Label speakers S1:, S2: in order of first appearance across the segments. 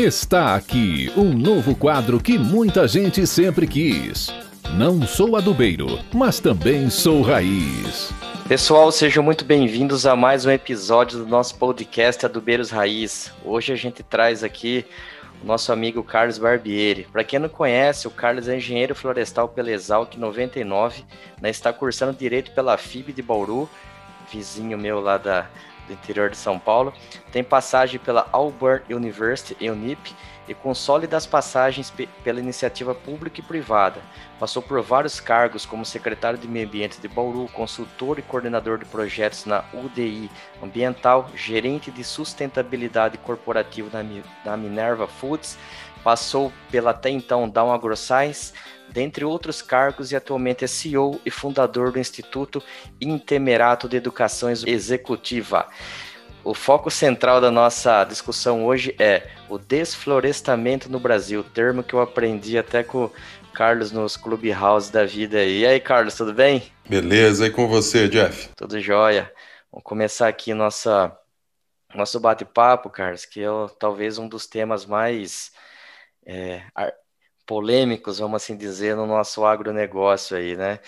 S1: Está aqui um novo quadro que muita gente sempre quis. Não sou adubeiro, mas também sou raiz.
S2: Pessoal, sejam muito bem-vindos a mais um episódio do nosso podcast Adubeiros Raiz. Hoje a gente traz aqui o nosso amigo Carlos Barbieri. Para quem não conhece, o Carlos é engenheiro florestal pela Exalc 99, né, está cursando Direito pela FIB de Bauru, vizinho meu lá da, do interior de São Paulo, tem passagem pela Auburn University e Unip e com sólidas passagens pela iniciativa pública e privada. Passou por vários cargos como secretário de Meio Ambiente de Bauru, consultor e coordenador de projetos na UDI Ambiental, gerente de sustentabilidade corporativa na Minerva Foods, passou pela até então Down AgroScience, dentre outros cargos, e atualmente é CEO e fundador do Instituto Intemerato de Educação Executiva. O foco central da nossa discussão hoje é o desflorestamento no Brasil, termo que eu aprendi até com o Carlos nos Clubhouse da vida. E aí, Carlos, tudo bem?
S3: Beleza, e com você, Jeff?
S2: Tudo jóia. Vamos começar aqui nossa, nosso bate-papo, Carlos, que é talvez um dos temas mais é, polêmicos, vamos assim dizer, no nosso agronegócio aí, né?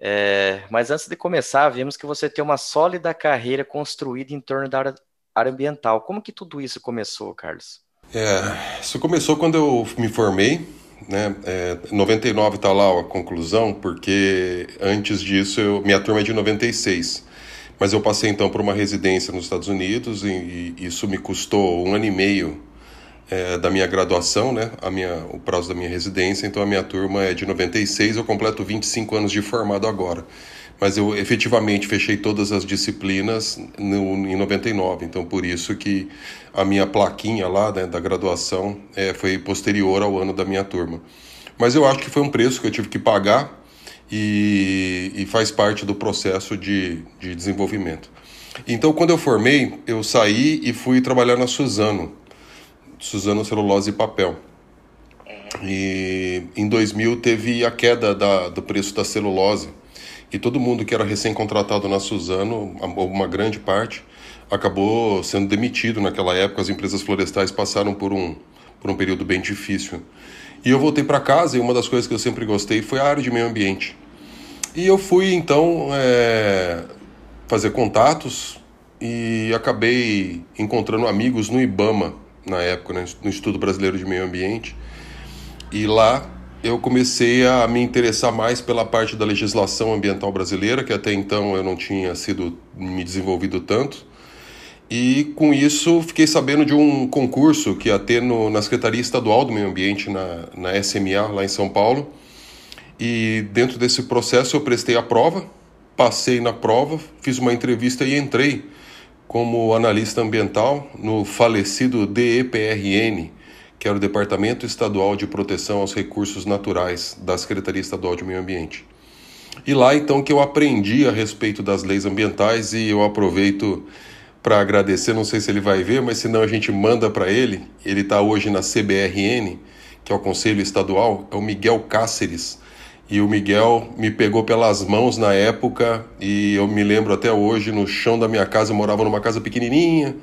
S2: É, mas antes de começar, vimos que você tem uma sólida carreira construída em torno da área, área ambiental. Como que tudo isso começou, Carlos?
S3: É, isso começou quando eu me formei, né? É, 99 está lá a conclusão, porque antes disso eu, minha turma é de 96. Mas eu passei então por uma residência nos Estados Unidos e, e isso me custou um ano e meio é, da minha graduação, né? A minha, o prazo da minha residência. Então a minha turma é de 96, eu completo 25 anos de formado agora. Mas eu efetivamente fechei todas as disciplinas no, em 99. Então por isso que a minha plaquinha lá né, da graduação é, foi posterior ao ano da minha turma. Mas eu acho que foi um preço que eu tive que pagar e, e faz parte do processo de, de desenvolvimento. Então, quando eu formei, eu saí e fui trabalhar na Suzano, Suzano Celulose e Papel. E em 2000 teve a queda da, do preço da celulose e todo mundo que era recém-contratado na Suzano, uma grande parte, acabou sendo demitido naquela época. As empresas florestais passaram por um, por um período bem difícil. E eu voltei para casa e uma das coisas que eu sempre gostei foi a área de meio ambiente. E eu fui então é, fazer contatos e acabei encontrando amigos no IBAMA, na época, né, no Instituto Brasileiro de Meio Ambiente. E lá eu comecei a me interessar mais pela parte da legislação ambiental brasileira, que até então eu não tinha sido me desenvolvido tanto. E com isso fiquei sabendo de um concurso que ia ter no, na Secretaria Estadual do Meio Ambiente, na, na SMA, lá em São Paulo. E dentro desse processo eu prestei a prova, passei na prova, fiz uma entrevista e entrei como analista ambiental no falecido DEPRN, que era o Departamento Estadual de Proteção aos Recursos Naturais da Secretaria Estadual de Meio Ambiente. E lá então que eu aprendi a respeito das leis ambientais e eu aproveito para agradecer, não sei se ele vai ver, mas se não a gente manda para ele. Ele está hoje na CBRN, que é o Conselho Estadual, é o Miguel Cáceres e o Miguel me pegou pelas mãos na época e eu me lembro até hoje no chão da minha casa, eu morava numa casa pequenininha,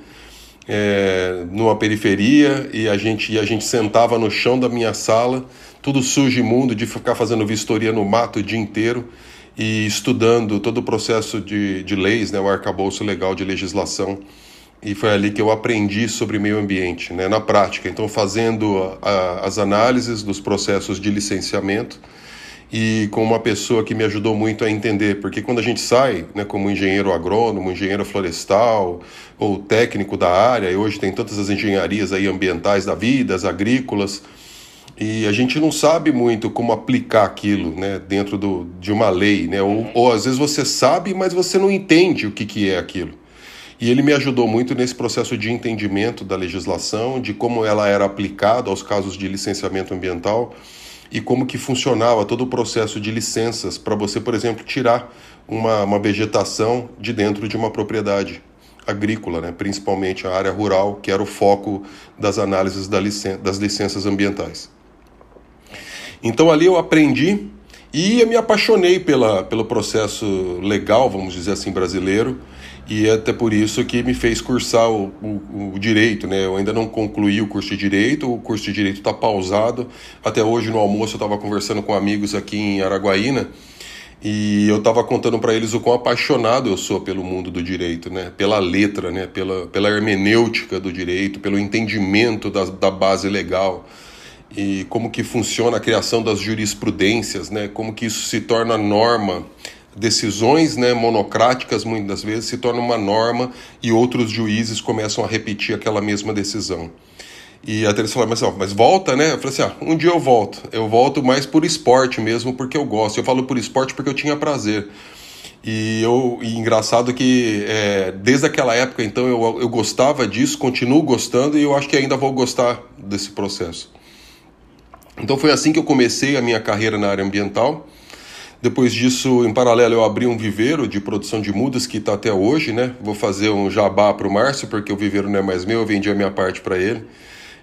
S3: é, numa periferia e a gente e a gente sentava no chão da minha sala, tudo sujo imundo de ficar fazendo vistoria no mato o dia inteiro e estudando todo o processo de, de leis, né, o arcabouço legal de legislação. E foi ali que eu aprendi sobre meio ambiente, né, na prática. Então, fazendo a, a, as análises dos processos de licenciamento, e com uma pessoa que me ajudou muito a entender, porque quando a gente sai, né, como engenheiro agrônomo, engenheiro florestal ou técnico da área, e hoje tem tantas as engenharias aí ambientais da vida, as agrícolas, e a gente não sabe muito como aplicar aquilo, né, dentro do, de uma lei, né, ou, ou às vezes você sabe, mas você não entende o que, que é aquilo. E ele me ajudou muito nesse processo de entendimento da legislação, de como ela era aplicada aos casos de licenciamento ambiental e como que funcionava todo o processo de licenças para você, por exemplo, tirar uma, uma vegetação de dentro de uma propriedade agrícola, né? principalmente a área rural, que era o foco das análises da licen das licenças ambientais. Então ali eu aprendi e me apaixonei pela, pelo processo legal, vamos dizer assim, brasileiro, e é até por isso que me fez cursar o, o, o, direito, né? Eu ainda não concluí o curso de direito, o curso de direito está pausado. Até hoje no almoço eu estava conversando com amigos aqui em Araguaína e eu estava contando para eles o quão apaixonado eu sou pelo mundo do direito, né? Pela letra, né? Pela, pela hermenêutica do direito, pelo entendimento da, da base legal e como que funciona a criação das jurisprudências, né? Como que isso se torna norma decisões né, monocráticas, muitas vezes, se tornam uma norma e outros juízes começam a repetir aquela mesma decisão. E a Teresa falou, mas, ó, mas volta, né? Eu falei assim, ah, um dia eu volto. Eu volto mais por esporte mesmo, porque eu gosto. Eu falo por esporte porque eu tinha prazer. E, eu, e engraçado que é, desde aquela época, então, eu, eu gostava disso, continuo gostando e eu acho que ainda vou gostar desse processo. Então foi assim que eu comecei a minha carreira na área ambiental. Depois disso, em paralelo, eu abri um viveiro de produção de mudas que está até hoje, né? Vou fazer um jabá para o Márcio, porque o viveiro não é mais meu, eu vendi a minha parte para ele.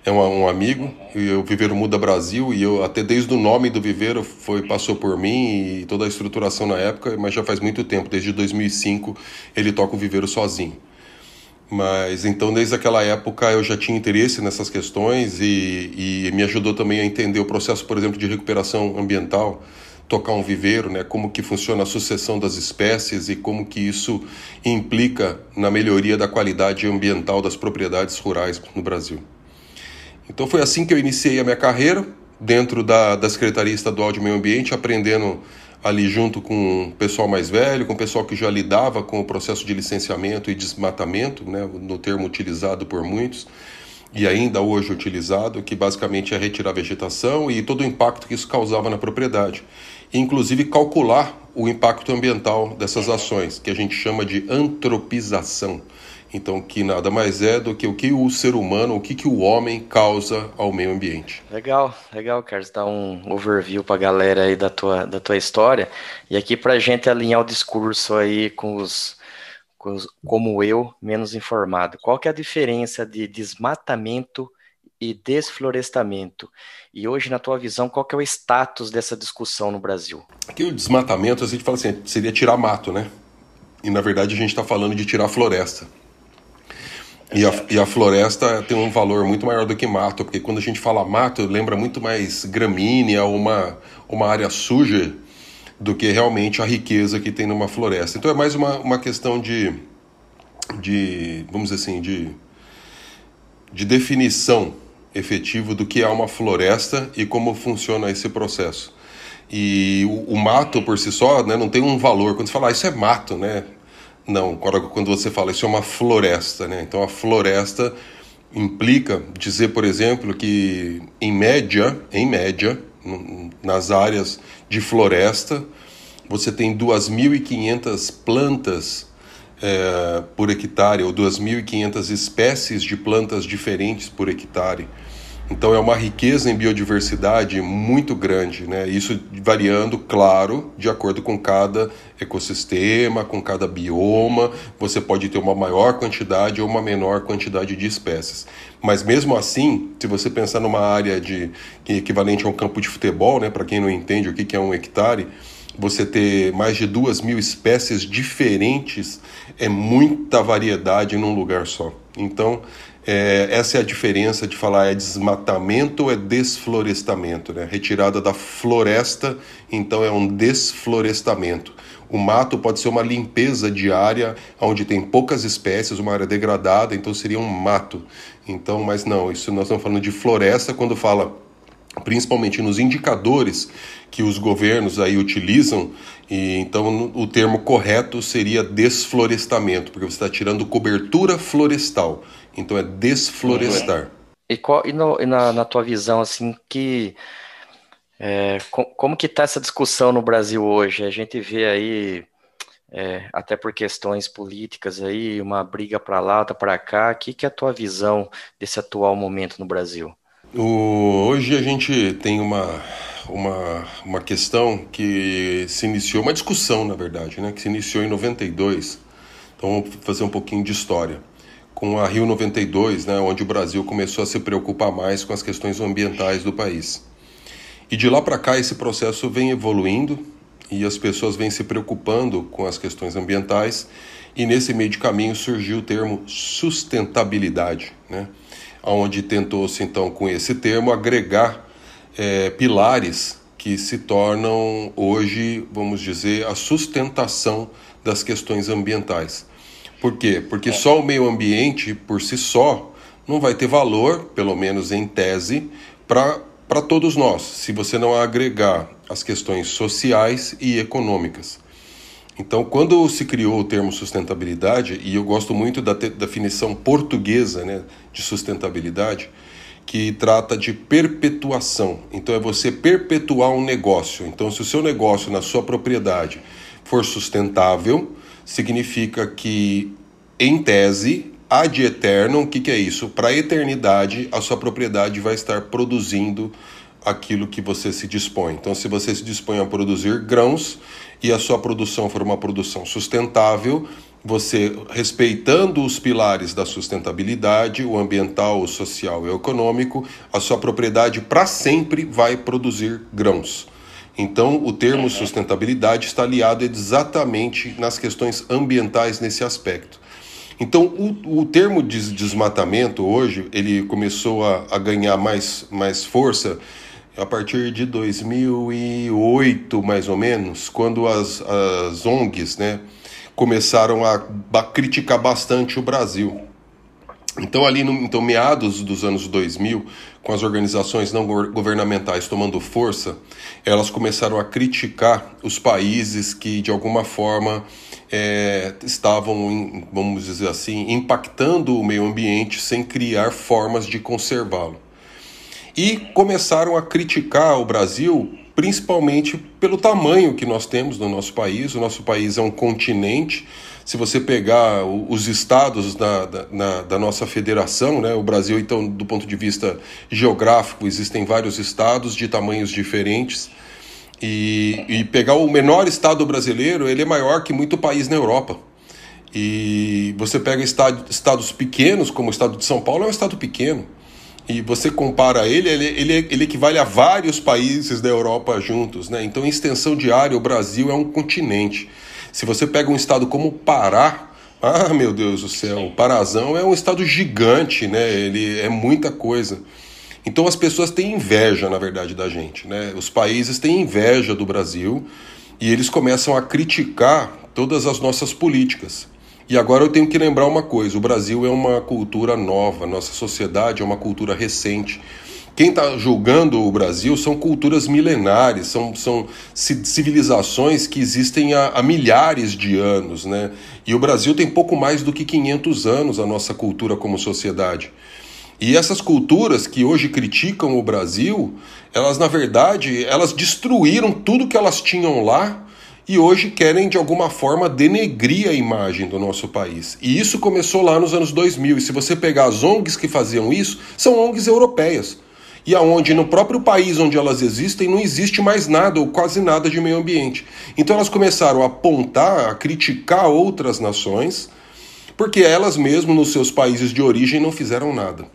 S3: É um, um, amigo, e o Viveiro Muda Brasil, e eu até desde o nome do viveiro foi passou por mim e toda a estruturação na época, mas já faz muito tempo, desde 2005 ele toca o viveiro sozinho. Mas então, desde aquela época, eu já tinha interesse nessas questões e, e me ajudou também a entender o processo, por exemplo, de recuperação ambiental tocar um viveiro, né? Como que funciona a sucessão das espécies e como que isso implica na melhoria da qualidade ambiental das propriedades rurais no Brasil. Então foi assim que eu iniciei a minha carreira dentro da, da Secretaria Estadual de Meio Ambiente, aprendendo ali junto com o pessoal mais velho, com o pessoal que já lidava com o processo de licenciamento e desmatamento, né, no termo utilizado por muitos, e ainda hoje utilizado, que basicamente é retirar vegetação e todo o impacto que isso causava na propriedade inclusive calcular o impacto ambiental dessas ações, que a gente chama de antropização. Então, que nada mais é do que o que o ser humano, o que, que o homem causa ao meio ambiente.
S2: Legal, legal, Carlos. Dá um overview para a galera aí da tua, da tua história. E aqui para a gente alinhar o discurso aí com os, com os, como eu, menos informado. Qual que é a diferença de desmatamento desflorestamento? E hoje, na tua visão, qual que é o status dessa discussão no Brasil?
S3: Aqui o desmatamento, a gente fala assim, seria tirar mato, né? E na verdade a gente está falando de tirar floresta. E a, e a, floresta tem um valor muito maior do que mato, porque quando a gente fala mato, lembra muito mais gramínea, uma, uma área suja, do que realmente a riqueza que tem numa floresta. Então é mais uma, uma questão de, de, vamos dizer assim, de, de definição efetivo do que é uma floresta e como funciona esse processo. E o, o mato por si só né, não tem um valor. Quando você fala, ah, isso é mato, né? Não, quando você fala, isso é uma floresta, né? Então a floresta implica dizer, por exemplo, que em média, em média, nas áreas de floresta, você tem 2.500 plantas é, por hectare, ou 2.500 espécies de plantas diferentes por hectare. Então é uma riqueza em biodiversidade muito grande, né? Isso variando, claro, de acordo com cada ecossistema, com cada bioma. Você pode ter uma maior quantidade ou uma menor quantidade de espécies. Mas mesmo assim, se você pensar numa área de equivalente a um campo de futebol, né? Para quem não entende o que é um hectare, você ter mais de duas mil espécies diferentes é muita variedade num lugar só. Então, é, essa é a diferença de falar é desmatamento ou é desflorestamento. Né? Retirada da floresta, então é um desflorestamento. O mato pode ser uma limpeza diária, onde tem poucas espécies, uma área degradada, então seria um mato. Então, mas não, isso nós estamos falando de floresta quando fala principalmente nos indicadores que os governos aí utilizam, e então o termo correto seria desflorestamento, porque você está tirando cobertura florestal, então é desflorestar.
S2: E, qual, e, no, e na, na, tua visão, assim, que é, com, como que está essa discussão no Brasil hoje? A gente vê aí, é, até por questões políticas aí, uma briga para lá, outra para cá. O que, que é a tua visão desse atual momento no Brasil?
S3: O, hoje a gente tem uma, uma, uma questão que se iniciou, uma discussão na verdade, né, que se iniciou em 92. Então vamos fazer um pouquinho de história. Com a Rio 92, né, onde o Brasil começou a se preocupar mais com as questões ambientais do país. E de lá para cá esse processo vem evoluindo e as pessoas vêm se preocupando com as questões ambientais e nesse meio de caminho surgiu o termo sustentabilidade, né? Onde tentou-se então com esse termo agregar é, pilares que se tornam hoje, vamos dizer, a sustentação das questões ambientais. Por quê? Porque só o meio ambiente por si só não vai ter valor, pelo menos em tese, para todos nós, se você não agregar as questões sociais e econômicas. Então, quando se criou o termo sustentabilidade, e eu gosto muito da definição portuguesa né, de sustentabilidade, que trata de perpetuação. Então, é você perpetuar um negócio. Então, se o seu negócio na sua propriedade for sustentável, significa que, em tese, ad eterno, o que, que é isso? Para a eternidade, a sua propriedade vai estar produzindo aquilo que você se dispõe. Então, se você se dispõe a produzir grãos e a sua produção for uma produção sustentável, você respeitando os pilares da sustentabilidade, o ambiental, o social e o econômico, a sua propriedade para sempre vai produzir grãos. Então, o termo sustentabilidade está aliado exatamente nas questões ambientais nesse aspecto. Então, o, o termo de desmatamento hoje, ele começou a, a ganhar mais, mais força a partir de 2008, mais ou menos, quando as, as ONGs né, começaram a, a criticar bastante o Brasil. Então, ali no então, meados dos anos 2000, com as organizações não governamentais tomando força, elas começaram a criticar os países que, de alguma forma, é, estavam, vamos dizer assim, impactando o meio ambiente sem criar formas de conservá-lo e começaram a criticar o Brasil principalmente pelo tamanho que nós temos no nosso país. O nosso país é um continente. Se você pegar os estados da, da, da, nossa federação, né, o Brasil, então, do ponto de vista geográfico, existem vários estados de tamanhos diferentes. E, e pegar o menor estado brasileiro, ele é maior que muito país na Europa. E você pega estado, estados pequenos, como o estado de São Paulo, é um estado pequeno e você compara ele, ele, ele, ele equivale a vários países da Europa juntos. Né? Então, em extensão de área, o Brasil é um continente. Se você pega um estado como o Pará, ah, meu Deus do céu, o Parazão é um estado gigante, né? ele é muita coisa. Então, as pessoas têm inveja, na verdade, da gente. Né? Os países têm inveja do Brasil e eles começam a criticar todas as nossas políticas. E agora eu tenho que lembrar uma coisa: o Brasil é uma cultura nova, nossa sociedade é uma cultura recente. Quem está julgando o Brasil são culturas milenares, são, são civilizações que existem há, há, milhares de anos, né? E o Brasil tem pouco mais do que 500 anos a nossa cultura como sociedade. E essas culturas que hoje criticam o Brasil, elas na verdade, elas destruíram tudo que elas tinham lá e hoje querem de alguma forma denegrir a imagem do nosso país. E isso começou lá nos anos 2000. E se você pegar as ONGs que faziam isso, são ONGs europeias. E aonde no próprio país onde elas existem não existe mais nada ou quase nada de meio ambiente. Então elas começaram a apontar, a criticar outras nações, porque elas mesmas nos seus países de origem não fizeram nada.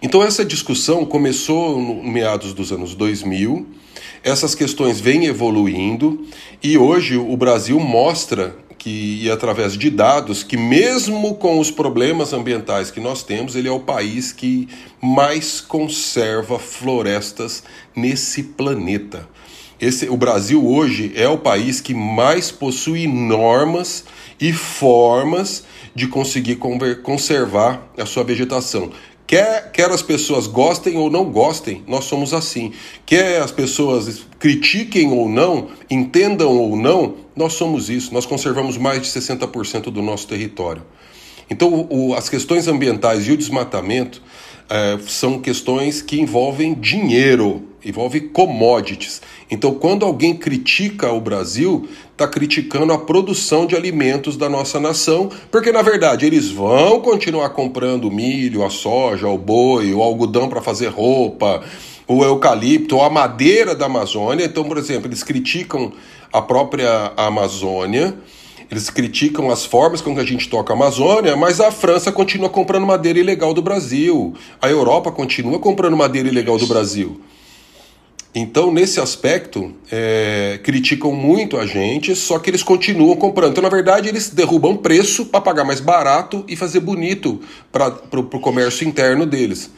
S3: Então essa discussão começou no meados dos anos 2000 essas questões vêm evoluindo e hoje o Brasil mostra que, e através de dados, que mesmo com os problemas ambientais que nós temos, ele é o país que mais conserva florestas nesse planeta. Esse, o Brasil hoje é o país que mais possui normas e formas de conseguir conservar a sua vegetação. Quer, quer as pessoas gostem ou não gostem, nós somos assim. Quer as pessoas critiquem ou não, entendam ou não, nós somos isso. Nós conservamos mais de 60% do nosso território. Então, o, as questões ambientais e o desmatamento é, são questões que envolvem dinheiro, envolvem commodities. Então, quando alguém critica o Brasil, está criticando a produção de alimentos da nossa nação, porque na verdade eles vão continuar comprando milho, a soja, o boi, o algodão para fazer roupa, o eucalipto, a madeira da Amazônia. Então, por exemplo, eles criticam a própria Amazônia. Eles criticam as formas com que a gente toca a Amazônia, mas a França continua comprando madeira ilegal do Brasil. A Europa continua comprando madeira ilegal do Brasil. Então, nesse aspecto, é, criticam muito a gente, só que eles continuam comprando. Então, na verdade, eles derrubam preço para pagar mais barato e fazer bonito para o comércio interno deles.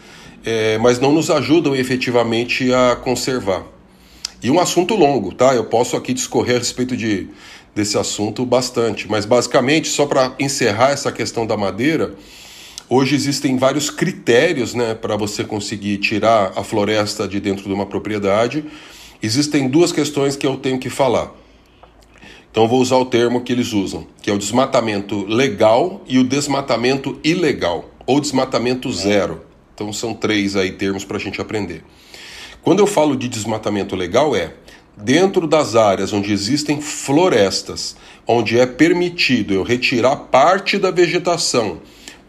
S3: É, mas não nos ajudam efetivamente a conservar. E um assunto longo, tá? Eu posso aqui discorrer a respeito de, desse assunto bastante, mas basicamente, só para encerrar essa questão da madeira, Hoje existem vários critérios né, para você conseguir tirar a floresta de dentro de uma propriedade. Existem duas questões que eu tenho que falar. Então vou usar o termo que eles usam, que é o desmatamento legal e o desmatamento ilegal, ou desmatamento zero. Então são três aí termos para a gente aprender. Quando eu falo de desmatamento legal é dentro das áreas onde existem florestas, onde é permitido eu retirar parte da vegetação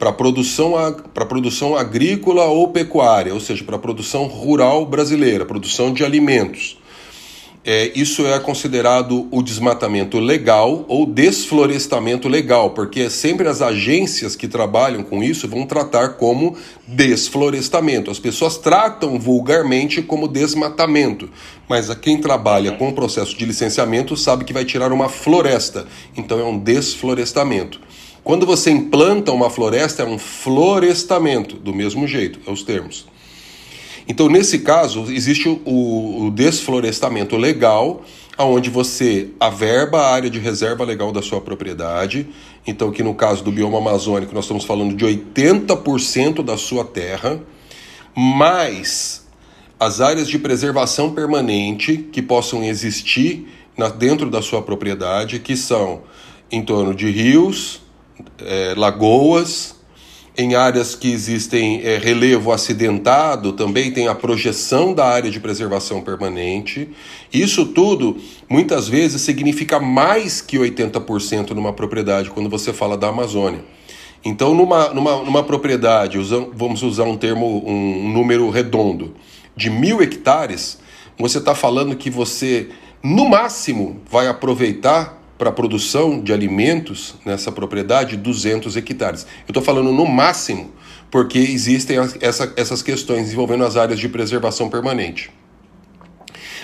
S3: para produção para produção agrícola ou pecuária, ou seja, para a produção rural brasileira, produção de alimentos. É, isso é considerado o desmatamento legal ou desflorestamento legal, porque sempre as agências que trabalham com isso vão tratar como desflorestamento. As pessoas tratam vulgarmente como desmatamento, mas a quem trabalha com o processo de licenciamento sabe que vai tirar uma floresta, então é um desflorestamento. Quando você implanta uma floresta, é um florestamento, do mesmo jeito, é os termos. Então, nesse caso, existe o, o desflorestamento legal, onde você averba a área de reserva legal da sua propriedade. Então, aqui no caso do bioma amazônico, nós estamos falando de 80% da sua terra, mais as áreas de preservação permanente que possam existir na, dentro da sua propriedade, que são em torno de rios, é, lagoas, em áreas que existem é, relevo acidentado, também tem a projeção da área de preservação permanente. Isso tudo, muitas vezes, significa mais que 80% numa propriedade, quando você fala da Amazônia. Então, numa, numa, numa propriedade, usam, vamos usar um termo, um número redondo, de mil hectares, você está falando que você, no máximo, vai aproveitar para a produção de alimentos nessa propriedade 200 hectares. Eu estou falando no máximo, porque existem essa, essas questões envolvendo as áreas de preservação permanente.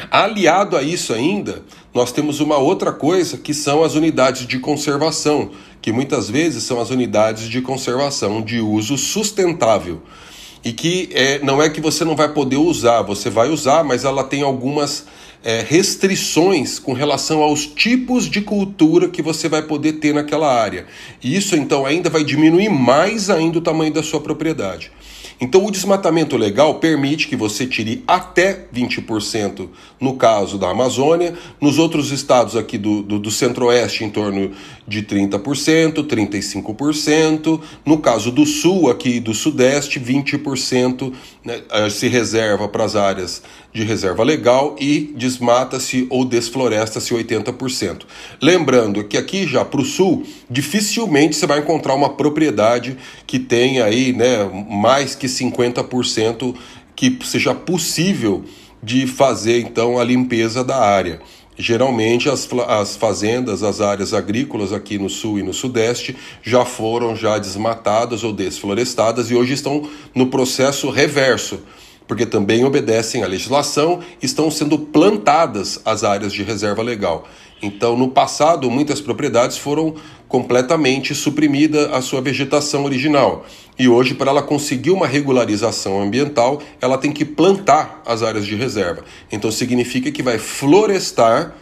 S3: Aliado a isso ainda, nós temos uma outra coisa que são as unidades de conservação, que muitas vezes são as unidades de conservação de uso sustentável. E que é, não é que você não vai poder usar, você vai usar, mas ela tem algumas é, restrições com relação aos tipos de cultura que você vai poder ter naquela área. Isso então ainda vai diminuir mais ainda o tamanho da sua propriedade. Então, o desmatamento legal permite que você tire até 20% no caso da Amazônia, nos outros estados aqui do, do, do centro-oeste, em torno de 30%, 35%, no caso do sul, aqui do sudeste, 20% né, eh, se reserva para as áreas de reserva legal e desmata-se ou desfloresta-se 80%. Lembrando que aqui já para o sul, dificilmente você vai encontrar uma propriedade que tenha aí né, mais que 50% que seja possível de fazer então a limpeza da área. Geralmente as, as fazendas, as áreas agrícolas aqui no sul e no sudeste já foram já desmatadas ou desflorestadas e hoje estão no processo reverso porque também obedecem à legislação, estão sendo plantadas as áreas de reserva legal. Então, no passado, muitas propriedades foram completamente suprimida a sua vegetação original. E hoje, para ela conseguir uma regularização ambiental, ela tem que plantar as áreas de reserva. Então, significa que vai florestar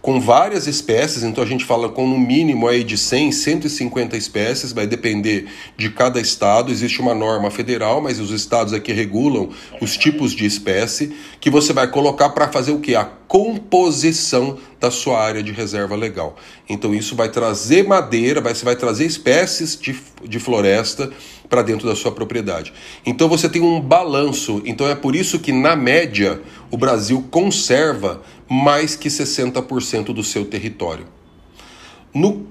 S3: com várias espécies, então a gente fala com no mínimo aí de 100, 150 espécies, vai depender de cada estado, existe uma norma federal, mas os estados aqui regulam os tipos de espécie que você vai colocar para fazer o que? A composição da sua área de reserva legal. Então isso vai trazer madeira, vai, você vai trazer espécies de, de floresta para dentro da sua propriedade. Então você tem um balanço. Então é por isso que, na média, o Brasil conserva mais que 60% do seu território. No,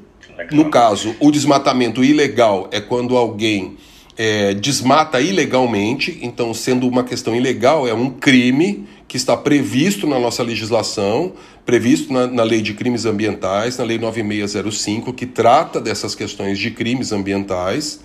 S3: no caso, o desmatamento ilegal é quando alguém é, desmata ilegalmente, então, sendo uma questão ilegal, é um crime que está previsto na nossa legislação, previsto na, na, Lei de Crimes Ambientais, na Lei 9605, que trata dessas questões de crimes ambientais.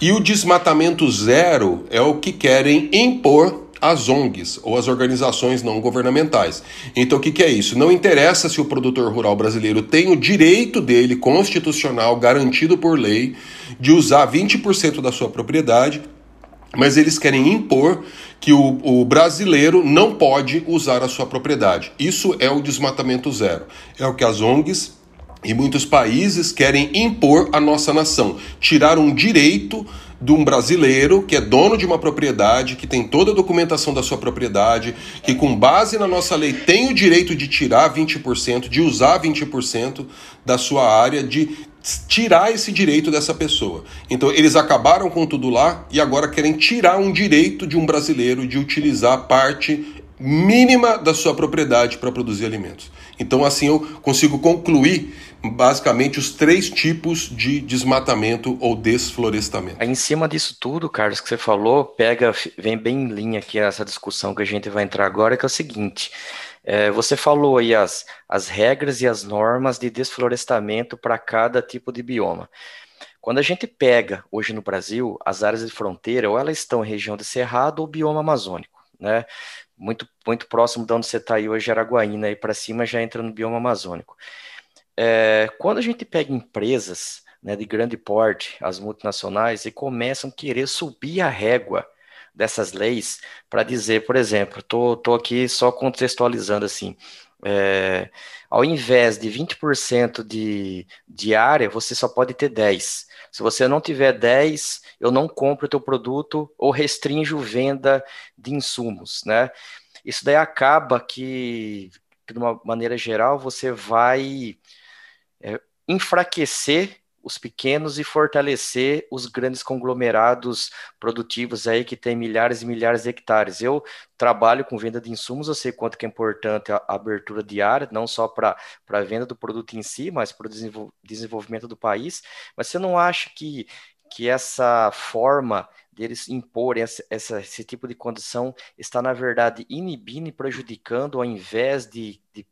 S3: E o desmatamento zero é o que querem impor as ONGs ou as organizações não governamentais. Então o que, que é isso? Não interessa se o produtor rural brasileiro tem o direito dele constitucional garantido por lei de usar 20% da sua propriedade, mas eles querem impor que o, o, brasileiro não pode usar a sua propriedade. Isso é o desmatamento zero. É o que as ONGs e muitos países querem impor à nossa nação, tirar um direito de um brasileiro que é dono de uma propriedade, que tem toda a documentação da sua propriedade, que com base na nossa lei tem o direito de tirar 20%, de usar 20% da sua área, de tirar esse direito dessa pessoa. Então eles acabaram com tudo lá e agora querem tirar um direito de um brasileiro de utilizar parte mínima da sua propriedade para produzir alimentos. Então assim eu consigo concluir basicamente os três tipos de desmatamento ou desflorestamento.
S2: Em cima disso tudo, Carlos, que você falou, pega, vem bem em linha aqui essa discussão que a gente vai entrar agora, que é o seguinte. É, você falou aí as, as regras e as normas de desflorestamento para cada tipo de bioma. Quando a gente pega hoje no Brasil as áreas de fronteira, ou elas estão em região de cerrado ou bioma amazônico, né? Muito, muito próximo de onde você está aí hoje, Araguaína, aí para cima já entra no bioma amazônico. É, quando a gente pega empresas né, de grande porte, as multinacionais, e começam a querer subir a régua dessas leis para dizer, por exemplo, tô, tô aqui só contextualizando assim, é, ao invés de 20% de, de área, você só pode ter 10. Se você não tiver 10, eu não compro o teu produto ou restringo venda de insumos, né? Isso daí acaba que, de uma maneira geral, você vai é, enfraquecer os pequenos e fortalecer os grandes conglomerados produtivos aí que tem milhares e milhares de hectares. Eu trabalho com venda de insumos, eu sei quanto que é importante a abertura diária, não só para a venda do produto em si, mas para o desenvolvimento do país. Mas você não acha que, que essa forma deles imporem essa, essa, esse tipo de condição está, na verdade, inibindo e prejudicando ao invés de, de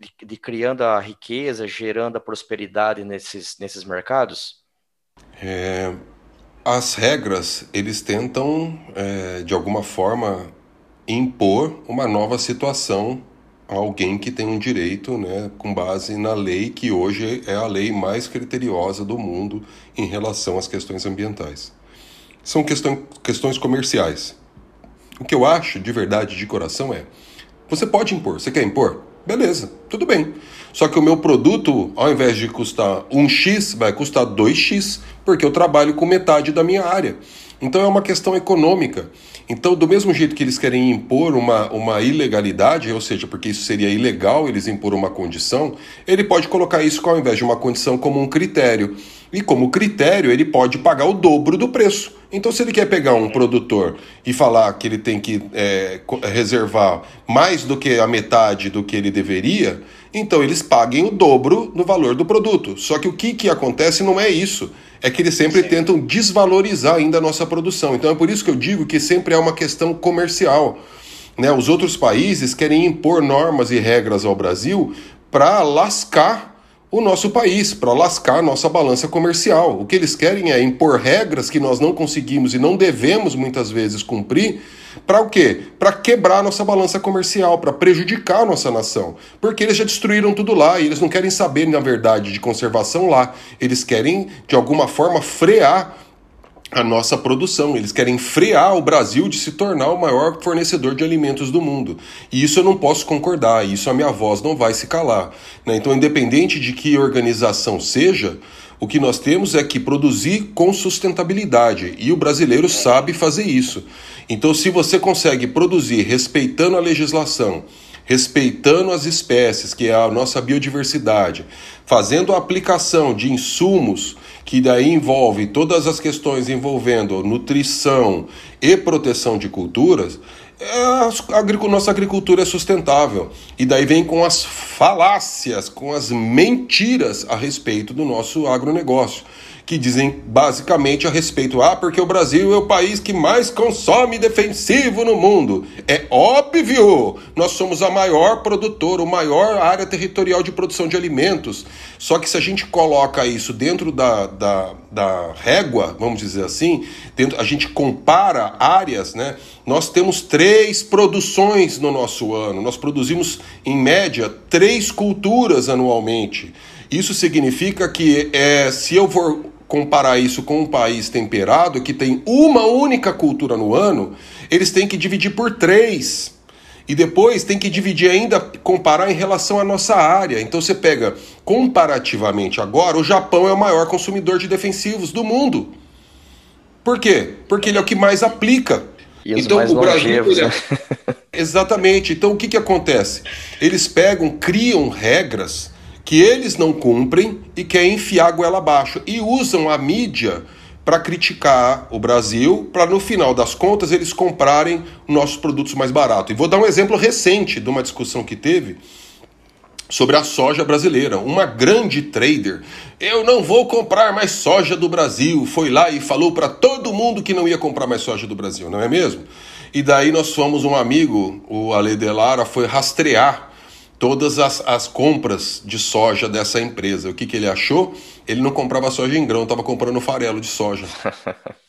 S2: de, de criando a riqueza, gerando a prosperidade nesses, nesses mercados?
S3: É, as regras, eles tentam, é, de alguma forma, impor uma nova situação a alguém que tem um direito, né, com base na lei que hoje é a lei mais criteriosa do mundo em relação às questões ambientais. São questão, questões comerciais. O que eu acho de verdade, de coração, é: você pode impor, você quer impor? Beleza, tudo bem. Só que o meu produto, ao invés de custar 1x, vai custar 2x, porque eu trabalho com metade da minha área. Então é uma questão econômica. Então, do mesmo jeito que eles querem impor uma, uma ilegalidade, ou seja, porque isso seria ilegal eles impor uma condição, ele pode colocar isso ao invés de uma condição como um critério. E como critério, ele pode pagar o dobro do preço. Então, se ele quer pegar um produtor e falar que ele tem que é, reservar mais do que a metade do que ele deveria, então eles paguem o dobro no valor do produto. Só que o que, que acontece não é isso. É que eles sempre Sim. tentam desvalorizar ainda a nossa produção. Então é por isso que eu digo que sempre é uma questão comercial. Né? Os outros países querem impor normas e regras ao Brasil para lascar o nosso país, para lascar nossa balança comercial. O que eles querem é impor regras que nós não conseguimos e não devemos muitas vezes cumprir. Para o quê? Para quebrar nossa balança comercial, para prejudicar nossa nação. Porque eles já destruíram tudo lá e eles não querem saber, na verdade, de conservação lá. Eles querem, de alguma forma, frear a nossa produção. Eles querem frear o Brasil de se tornar o maior fornecedor de alimentos do mundo. E isso eu não posso concordar, isso a minha voz não vai se calar. Né? Então, independente de que organização seja, o que nós temos é que produzir com sustentabilidade. E o brasileiro sabe fazer isso. Então, se você consegue produzir respeitando a legislação, respeitando as espécies, que é a nossa biodiversidade, fazendo a aplicação de insumos que daí envolve todas as questões envolvendo nutrição e proteção de culturas, é, a nossa agricultura é sustentável. E daí vem com as falácias, com as mentiras a respeito do nosso agronegócio. Que dizem basicamente a respeito, ah, porque o Brasil é o país que mais consome defensivo no mundo. É óbvio! Nós somos a maior produtora, o maior área territorial de produção de alimentos. Só que se a gente coloca isso dentro da, da, da régua, vamos dizer assim, dentro, a gente compara áreas, né? Nós temos três produções no nosso ano. Nós produzimos, em média, três culturas anualmente. Isso significa que é, se eu for comparar isso com um país temperado que tem uma única cultura no ano, eles têm que dividir por três. E depois tem que dividir ainda, comparar em relação à nossa área. Então você pega, comparativamente agora, o Japão é o maior consumidor de defensivos do mundo. Por quê? Porque ele é o que mais aplica.
S2: E então o Brasil. Longevos, né?
S3: Exatamente. Então o que, que acontece? Eles pegam, criam regras que eles não cumprem e querem enfiar a goela abaixo e usam a mídia para criticar o Brasil, para no final das contas eles comprarem nossos produtos mais baratos. E vou dar um exemplo recente de uma discussão que teve sobre a soja brasileira. Uma grande trader, eu não vou comprar mais soja do Brasil, foi lá e falou para todo mundo que não ia comprar mais soja do Brasil, não é mesmo? E daí nós fomos um amigo, o Ale Delara, foi rastrear todas as, as compras de soja dessa empresa. O que, que ele achou? Ele não comprava soja em grão, estava comprando farelo de soja.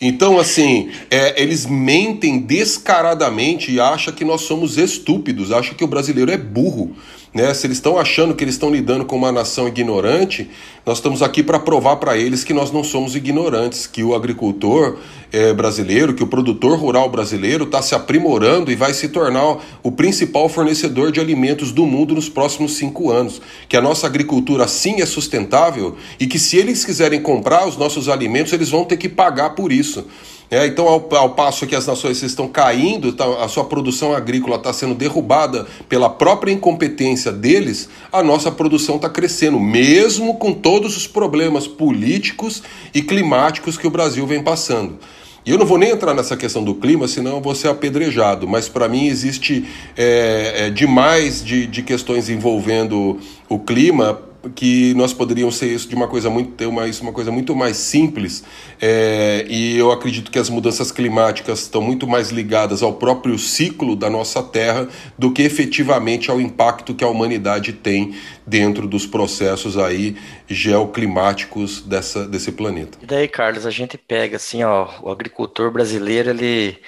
S3: Então, assim, é, eles mentem descaradamente e acham que nós somos estúpidos, acham que o brasileiro é burro. Né? Se eles estão achando que eles estão lidando com uma nação ignorante, nós estamos aqui para provar para eles que nós não somos ignorantes, que o agricultor é, brasileiro, que o produtor rural brasileiro está se aprimorando e vai se tornar o principal fornecedor de alimentos do mundo nos próximos cinco anos. Que a nossa agricultura sim é sustentável e que se eles quiserem comprar os nossos alimentos, eles vão ter que pagar por isso. É, então, ao, ao, passo que as nações estão caindo, tá, a sua produção agrícola está sendo derrubada pela própria incompetência deles, a nossa produção está crescendo, mesmo com todos os problemas políticos e climáticos que o Brasil vem passando. E eu não vou nem entrar nessa questão do clima, senão eu vou ser apedrejado, mas para mim existe é, é, demais de, de questões envolvendo o clima que nós poderíamos ser isso de uma coisa muito ter uma, isso uma coisa muito mais simples é, e eu acredito que as mudanças climáticas estão muito mais ligadas ao próprio ciclo da nossa Terra do que efetivamente ao impacto que a humanidade tem dentro dos processos aí geoclimáticos dessa, desse planeta.
S2: E daí, Carlos, a gente pega assim, ó, o agricultor brasileiro ele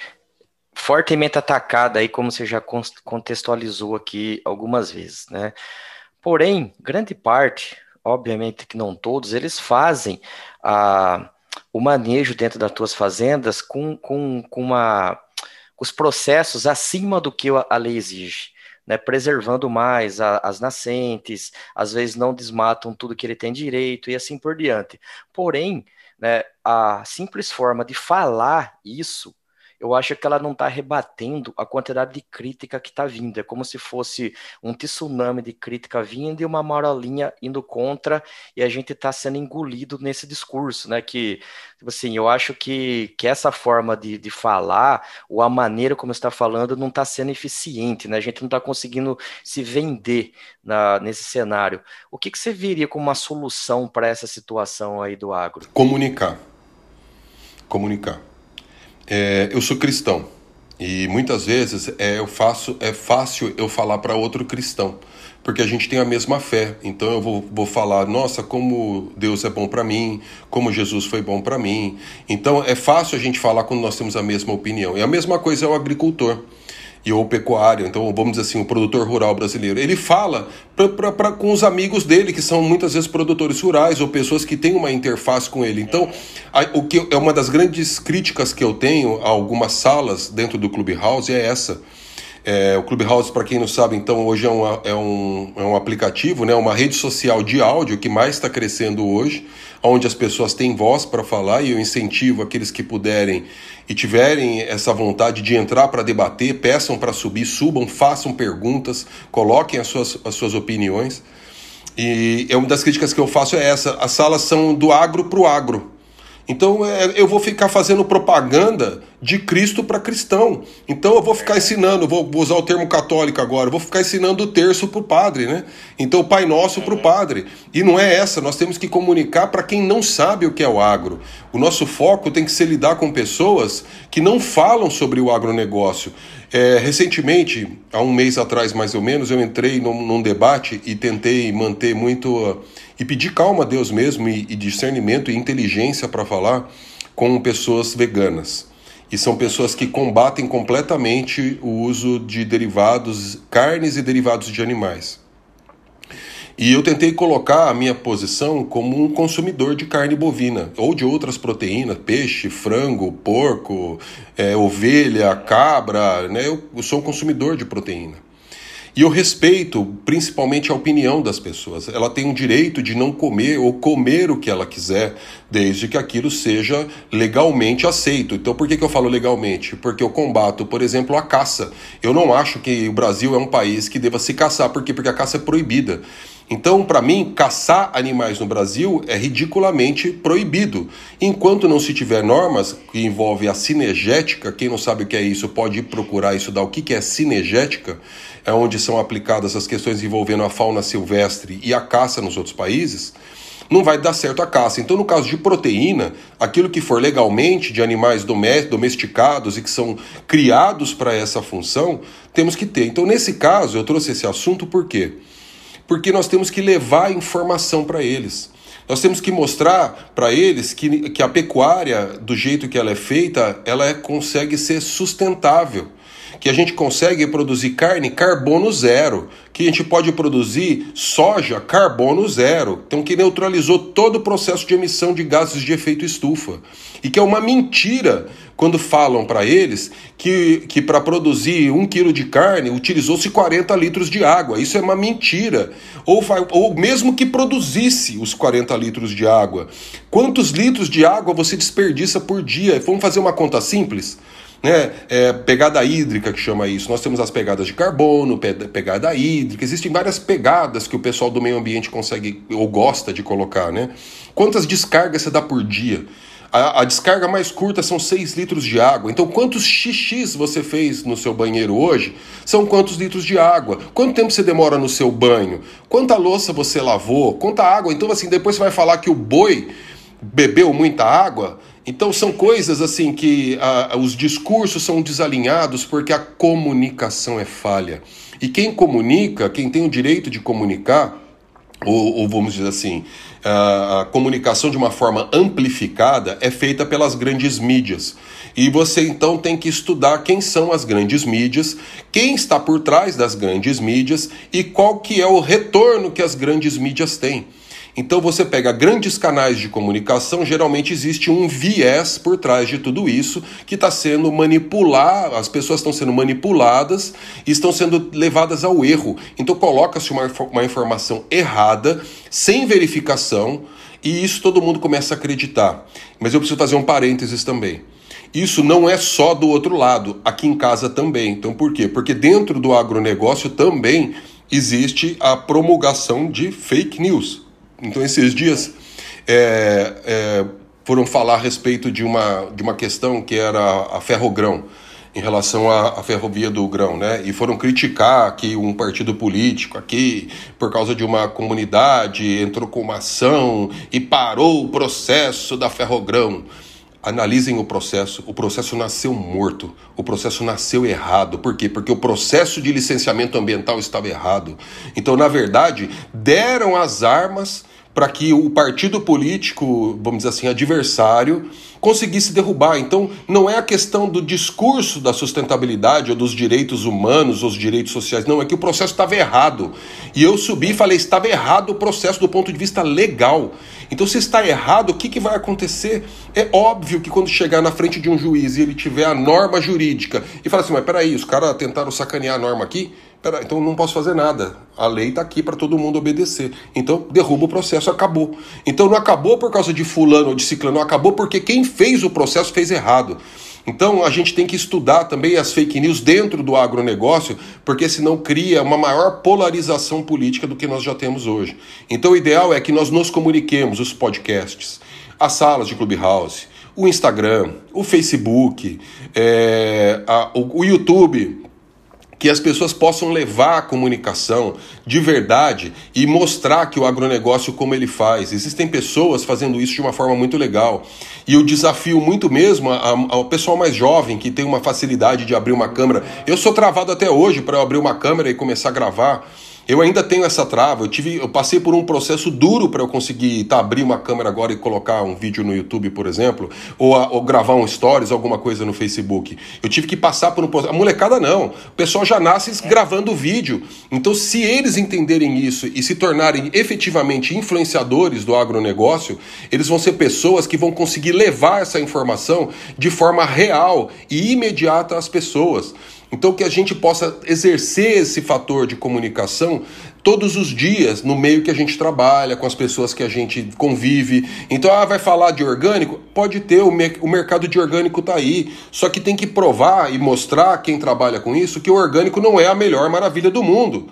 S2: fortemente atacado aí, como você já contextualizou aqui algumas vezes, né? Porém, grande parte, obviamente que não todos, eles fazem a, o manejo dentro das tuas fazendas com, com, com uma, os processos acima do que a lei exige. Né, preservando mais a, as nascentes, às vezes não desmatam tudo que ele tem direito e assim por diante. Porém, né, a simples forma de falar isso eu acho que ela não está rebatendo a quantidade de crítica que está vindo. É como se fosse um tsunami de crítica vindo e uma marolinha indo contra, e a gente está sendo engolido nesse discurso, né? Que, tipo assim, eu acho que, que essa forma de, de falar, ou a maneira como está falando, não está sendo eficiente, né? A gente não está conseguindo se vender na, nesse cenário. O que, que você viria como uma solução para essa situação aí do agro?
S3: Comunicar. Comunicar é, eu sou cristão e muitas vezes é, eu faço, é fácil eu falar para outro cristão, porque a gente tem a mesma fé. Então eu vou, vou falar, nossa, como Deus é bom para mim, como Jesus foi bom para mim. Então é fácil a gente falar quando nós temos a mesma opinião. E a mesma coisa é o agricultor e ou pecuário, então vamos dizer assim, o produtor rural brasileiro. Ele fala pra, pra, pra, com os amigos dele, que são muitas vezes produtores rurais ou pessoas que têm uma interface com ele. Então, a, o que é uma das grandes críticas que eu tenho a algumas salas dentro do Clubhouse é essa. É, o Clubhouse, para quem não sabe, então hoje é, uma, é, um, é um aplicativo, né, uma rede social de áudio que mais está crescendo hoje, onde as pessoas têm voz para falar e eu incentivo aqueles que puderem e tiverem essa vontade de entrar para debater, peçam para subir, subam, façam perguntas, coloquem as suas, as suas opiniões. E é uma das críticas que eu faço é essa: as salas são do agro para o agro. Então é, eu vou ficar fazendo propaganda de Cristo para cristão. Então eu vou ficar ensinando, vou usar o termo católico agora, vou ficar ensinando o terço para o padre, né? Então o Pai Nosso para o padre. E não é essa, nós temos que comunicar para quem não sabe o que é o agro. O nosso foco tem que ser lidar com pessoas que não falam sobre o agronegócio. É, recentemente, há um mês atrás mais ou menos, eu entrei num, num debate e tentei manter muito. e pedir calma a Deus mesmo, e, e discernimento e inteligência para falar com pessoas veganas. E são pessoas que combatem completamente o uso de derivados, carnes e derivados de animais. E eu tentei colocar a minha posição como um consumidor de carne bovina ou de outras proteínas, peixe, frango, porco, é, ovelha, cabra, né? Eu, eu sou um consumidor de proteína. E eu respeito principalmente a opinião das pessoas. Ela tem o direito de não comer ou comer o que ela quiser, desde que aquilo seja legalmente aceito. Então, por que, que eu falo legalmente? Porque eu combato, por exemplo, a caça. Eu não acho que o Brasil é um país que deva se caçar, por quê? Porque a caça é proibida. Então, para mim, caçar animais no Brasil é ridiculamente proibido. Enquanto não se tiver normas que envolvem a cinegética, quem não sabe o que é isso pode ir procurar estudar o que é cinegética, é onde são aplicadas as questões envolvendo a fauna silvestre e a caça nos outros países, não vai dar certo a caça. Então, no caso de proteína, aquilo que for legalmente de animais domesticados e que são criados para essa função, temos que ter. Então, nesse caso, eu trouxe esse assunto por quê? Porque nós temos que levar informação para eles. Nós temos que mostrar para eles que, que a pecuária, do jeito que ela é feita, ela é, consegue ser sustentável. Que a gente consegue produzir carne carbono zero, que a gente pode produzir soja carbono zero, então que neutralizou todo o processo de emissão de gases de efeito estufa. E que é uma mentira quando falam para eles que, que para produzir um quilo de carne utilizou-se 40 litros de água. Isso é uma mentira. Ou, ou mesmo que produzisse os 40 litros de água, quantos litros de água você desperdiça por dia? Vamos fazer uma conta simples? Né? É, pegada hídrica que chama isso. Nós temos as pegadas de carbono, pegada hídrica. Existem várias pegadas que o pessoal do meio ambiente consegue ou gosta de colocar, né? Quantas descargas você dá por dia? A, a, descarga mais curta são 6 litros de água. Então, quantos xixis você fez no seu banheiro hoje são quantos litros de água? Quanto tempo você demora no seu banho? Quanta louça você lavou? Quanta água? Então, assim, depois você vai falar que o boi bebeu muita água. Então, são coisas assim que a, os discursos são desalinhados porque a comunicação é falha. E quem comunica, quem tem o direito de comunicar, ou, ou vamos dizer assim, a comunicação de uma forma amplificada é feita pelas grandes mídias. E você então tem que estudar quem são as grandes mídias, quem está por trás das grandes mídias e qual que é o retorno que as grandes mídias têm. Então você pega grandes canais de comunicação, geralmente existe um viés por trás de tudo isso que está sendo manipulado, as pessoas estão sendo manipuladas e estão sendo levadas ao erro. Então coloca-se uma, uma informação errada, sem verificação, e isso todo mundo começa a acreditar. Mas eu preciso fazer um parênteses também. Isso não é só do outro lado, aqui em casa também. Então por quê? Porque dentro do agronegócio também existe a promulgação de fake news. Então, esses dias é, é, foram falar a respeito de uma, de uma questão que era a ferrogrão, em relação à, à, ferrovia do grão, né? E foram criticar que um partido político aqui, por causa de uma comunidade, entrou com uma ação e parou o processo da ferrogrão. Analisem o processo. O processo nasceu morto. O processo nasceu errado. Por quê? Porque o processo de licenciamento ambiental estava errado. Então, na verdade, deram as armas para que o partido político, vamos dizer assim, adversário, conseguisse derrubar. Então, não é a questão do discurso da sustentabilidade ou dos direitos humanos ou os direitos sociais, não, é que o processo estava errado. E eu subi e falei, estava errado o processo do ponto de vista legal. Então, se está errado, o que, que vai acontecer? É óbvio que quando chegar na frente de um juiz e ele tiver a norma jurídica e falar assim, mas peraí, os caras tentaram sacanear a norma aqui, Pera, então não posso fazer nada. A lei está aqui para todo mundo obedecer. Então derruba o processo, acabou. Então não acabou por causa de fulano ou de ciclano, acabou porque quem fez o processo fez errado. Então a gente tem que estudar também as fake news dentro do agronegócio, porque senão cria uma maior polarização política do que nós já temos hoje. Então o ideal é que nós nos comuniquemos, os podcasts as salas de Clubhouse, o Instagram, o Facebook, é, a, o, o YouTube, que as pessoas possam levar a comunicação de verdade e mostrar que o agronegócio como ele faz. Existem pessoas fazendo isso de uma forma muito legal. E eu desafio muito mesmo ao pessoal mais jovem que tem uma facilidade de abrir uma câmera. Eu sou travado até hoje para abrir uma câmera e começar a gravar. Eu ainda tenho essa trava. Eu tive, eu passei por um processo duro para eu conseguir tá, abrir uma câmera agora e colocar um vídeo no YouTube, por exemplo, ou, a, ou, gravar um stories, alguma coisa no Facebook. Eu tive que passar por um processo. A molecada não. O pessoal já nasce gravando vídeo. Então, se eles entenderem isso e se tornarem efetivamente influenciadores do agronegócio, eles vão ser pessoas que vão conseguir levar essa informação de forma real e imediata às pessoas. Então, que a gente possa exercer esse fator de comunicação todos os dias no meio que a gente trabalha, com as pessoas que a gente convive. Então, ah, vai falar de orgânico? Pode ter, o, me o mercado de orgânico está aí. Só que tem que provar e mostrar quem trabalha com isso que o orgânico não é a melhor maravilha do mundo,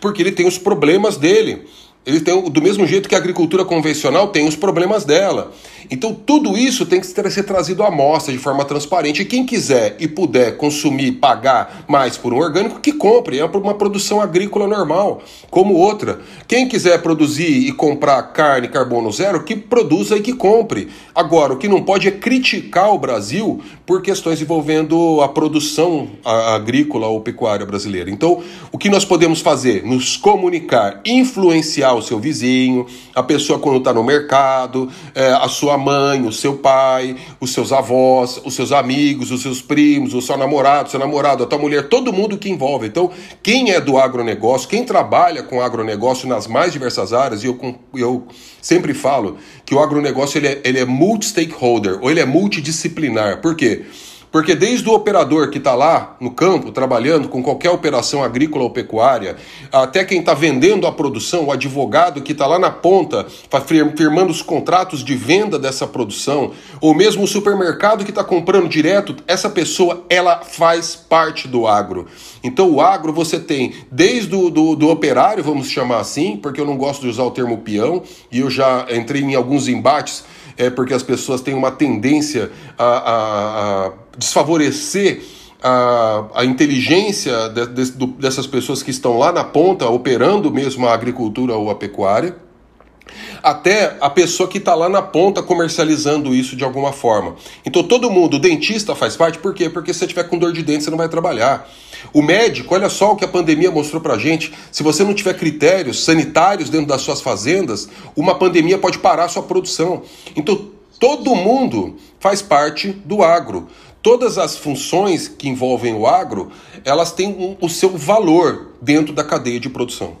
S3: porque ele tem os problemas dele. Ele tem, do mesmo jeito que a agricultura convencional tem os problemas dela. Então, tudo isso tem que ser trazido à mostra de forma transparente. E quem quiser e puder consumir, pagar mais por um orgânico, que compre. É uma produção agrícola normal, como outra. Quem quiser produzir e comprar carne carbono zero, que produza e que compre. Agora, o que não pode é criticar o Brasil por questões envolvendo a produção agrícola ou pecuária brasileira. Então, o que nós podemos fazer? Nos comunicar, influenciar o seu vizinho, a pessoa quando está no mercado, é, a sua mãe, o seu pai, os seus avós, os seus amigos, os seus primos, o seu namorado, seu namorado, a tua mulher, todo mundo que envolve. Então, quem é do agronegócio, quem trabalha com agronegócio nas mais diversas áreas, e eu, eu sempre falo que o agronegócio ele é, ele é multi-stakeholder, ou ele é multidisciplinar. Por quê? Porque desde o operador que está lá no campo, trabalhando com qualquer operação agrícola ou pecuária, até quem está vendendo a produção, o advogado que está lá na ponta, firmando os contratos de venda dessa produção, ou mesmo o supermercado que está comprando direto, essa pessoa ela faz parte do agro. Então o agro você tem desde o do, do operário, vamos chamar assim, porque eu não gosto de usar o termo peão, e eu já entrei em alguns embates é porque as pessoas têm uma tendência a, a, a desfavorecer a, a inteligência de, de, dessas pessoas que estão lá na ponta, operando mesmo a agricultura ou a pecuária até a pessoa que está lá na ponta comercializando isso de alguma forma. Então todo mundo, o dentista faz parte, por quê? Porque se você tiver com dor de dente, você não vai trabalhar. O médico, olha só o que a pandemia mostrou pra gente. Se você não tiver critérios sanitários dentro das suas fazendas, uma pandemia pode parar a sua produção. Então todo mundo faz parte do agro. Todas as funções que envolvem o agro, elas têm um, o seu valor dentro da cadeia de produção.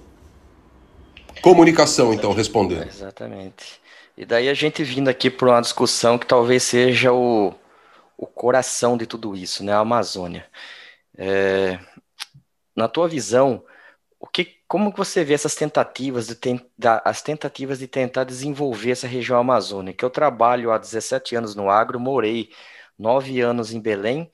S3: Comunicação, então, respondendo.
S2: Exatamente. E daí a gente vindo aqui para uma discussão que talvez seja o, o coração de tudo isso, né? A Amazônia. É, na tua visão, o que, como você vê essas tentativas de tentar, as tentativas de tentar desenvolver essa região amazônica? Eu trabalho há 17 anos no agro, morei nove anos em Belém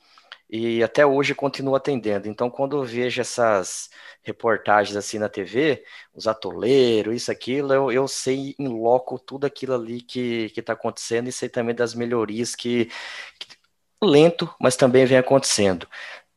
S2: e até hoje continuo atendendo. Então, quando eu vejo essas reportagens assim na TV, os atoleiros, isso, aquilo, eu, eu sei em loco tudo aquilo ali que está acontecendo e sei também das melhorias que, que lento, mas também vem acontecendo.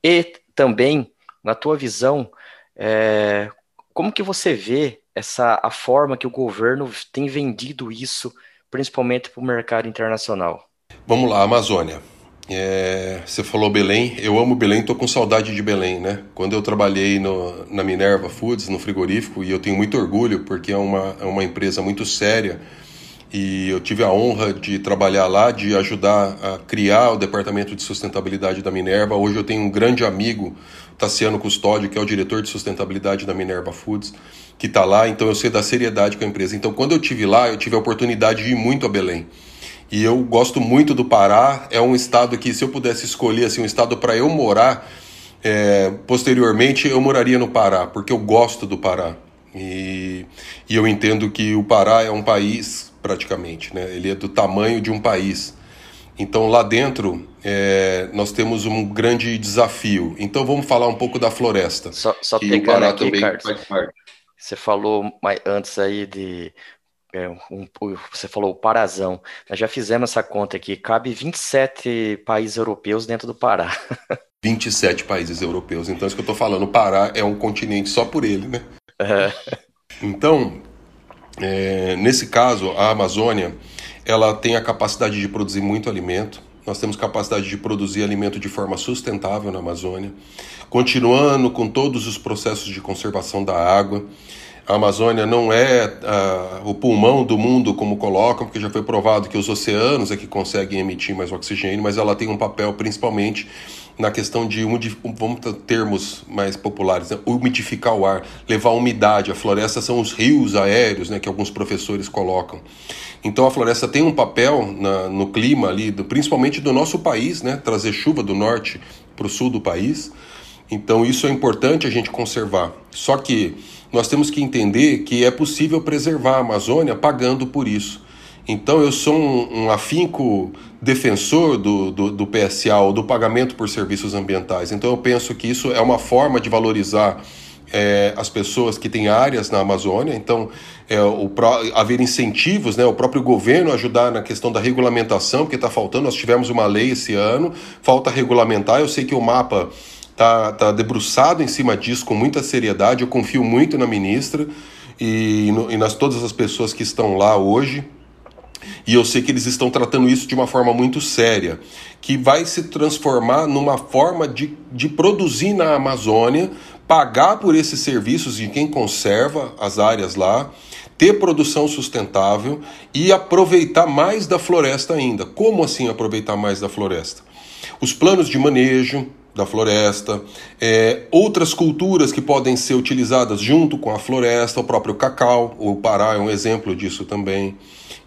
S2: E também, na tua visão, é, como que você vê essa a forma que o governo tem vendido isso, principalmente para o mercado internacional?
S3: Vamos lá, Amazônia. É, você falou Belém, eu amo Belém, tô com saudade de Belém, né? Quando eu trabalhei no, na Minerva Foods, no frigorífico, e eu tenho muito orgulho porque é uma, é uma empresa muito séria e eu tive a honra de trabalhar lá, de ajudar a criar o departamento de sustentabilidade da Minerva. Hoje eu tenho um grande amigo, Tassiano Custódio, que é o diretor de sustentabilidade da Minerva Foods, que está lá, então eu sei da seriedade com a empresa. Então quando eu tive lá, eu tive a oportunidade de ir muito a Belém. E eu gosto muito do Pará. É um estado que, se eu pudesse escolher assim, um estado para eu morar, é, posteriormente eu moraria no Pará, porque eu gosto do Pará. E, e eu entendo que o Pará é um país, praticamente, né? ele é do tamanho de um país. Então lá dentro é, nós temos um grande desafio. Então vamos falar um pouco da floresta.
S2: Só, só pegando aqui, Carlos, você falou antes aí de é, um, você falou o Parazão. Nós já fizemos essa conta aqui. Cabe 27 países europeus dentro do Pará.
S3: 27 países europeus. Então, isso que eu estou falando, o Pará é um continente só por ele, né? É. Então, é, nesse caso, a Amazônia, ela tem a capacidade de produzir muito alimento. Nós temos capacidade de produzir alimento de forma sustentável na Amazônia, continuando com todos os processos de conservação da água. A Amazônia não é uh, o pulmão do mundo, como colocam, porque já foi provado que os oceanos é que conseguem emitir mais oxigênio, mas ela tem um papel principalmente na questão de, vamos ter termos mais populares, né? umidificar o ar, levar umidade. A floresta são os rios aéreos, né, que alguns professores colocam. Então a floresta tem um papel na, no clima ali, do, principalmente do nosso país, né, trazer chuva do norte para o sul do país. Então isso é importante a gente conservar. Só que nós temos que entender que é possível preservar a Amazônia pagando por isso. Então eu sou um, um afinco defensor do, do, do PSA, ou do pagamento por serviços ambientais. Então eu penso que isso é uma forma de valorizar é, as pessoas que têm áreas na Amazônia, então é, o, haver incentivos, né, o próprio governo ajudar na questão da regulamentação, porque está faltando, nós tivemos uma lei esse ano, falta regulamentar, eu sei que o mapa está tá debruçado em cima disso com muita seriedade, eu confio muito na ministra e, no, e nas todas as pessoas que estão lá hoje, e eu sei que eles estão tratando isso de uma forma muito séria, que vai se transformar numa forma de, de produzir na Amazônia, pagar por esses serviços de quem conserva as áreas lá, ter produção sustentável e aproveitar mais da floresta ainda. Como assim aproveitar mais da floresta? Os planos de manejo da floresta, é, outras culturas que podem ser utilizadas junto com a floresta, o próprio cacau, o Pará é um exemplo disso também.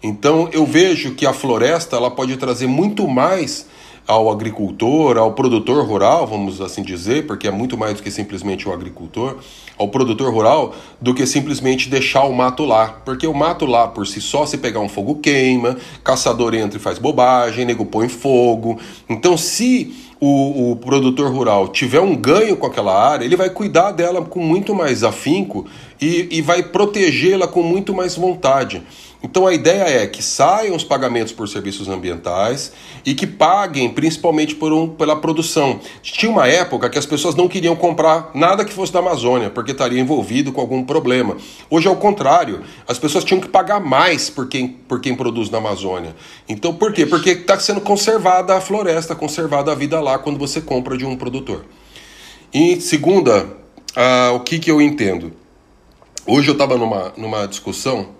S3: Então eu vejo que a floresta ela pode trazer muito mais ao agricultor, ao produtor rural, vamos assim dizer, porque é muito mais do que simplesmente o agricultor, ao produtor rural, do que simplesmente deixar o mato lá. Porque o mato lá, por si só, se pegar um fogo queima, caçador entra e faz bobagem, nego põe fogo. Então, se o, o produtor rural tiver um ganho com aquela área, ele vai cuidar dela com muito mais afinco e, e vai protegê-la com muito mais vontade. Então a ideia é que saiam os pagamentos por serviços ambientais e que paguem principalmente por um, pela produção. Tinha uma época que as pessoas não queriam comprar nada que fosse da Amazônia, porque estaria envolvido com algum problema. Hoje é o contrário. As pessoas tinham que pagar mais por quem, por quem produz na Amazônia. Então por quê? Porque está sendo conservada a floresta, conservada a vida lá quando você compra de um produtor. E segunda, uh, o que, que eu entendo? Hoje eu estava numa, numa discussão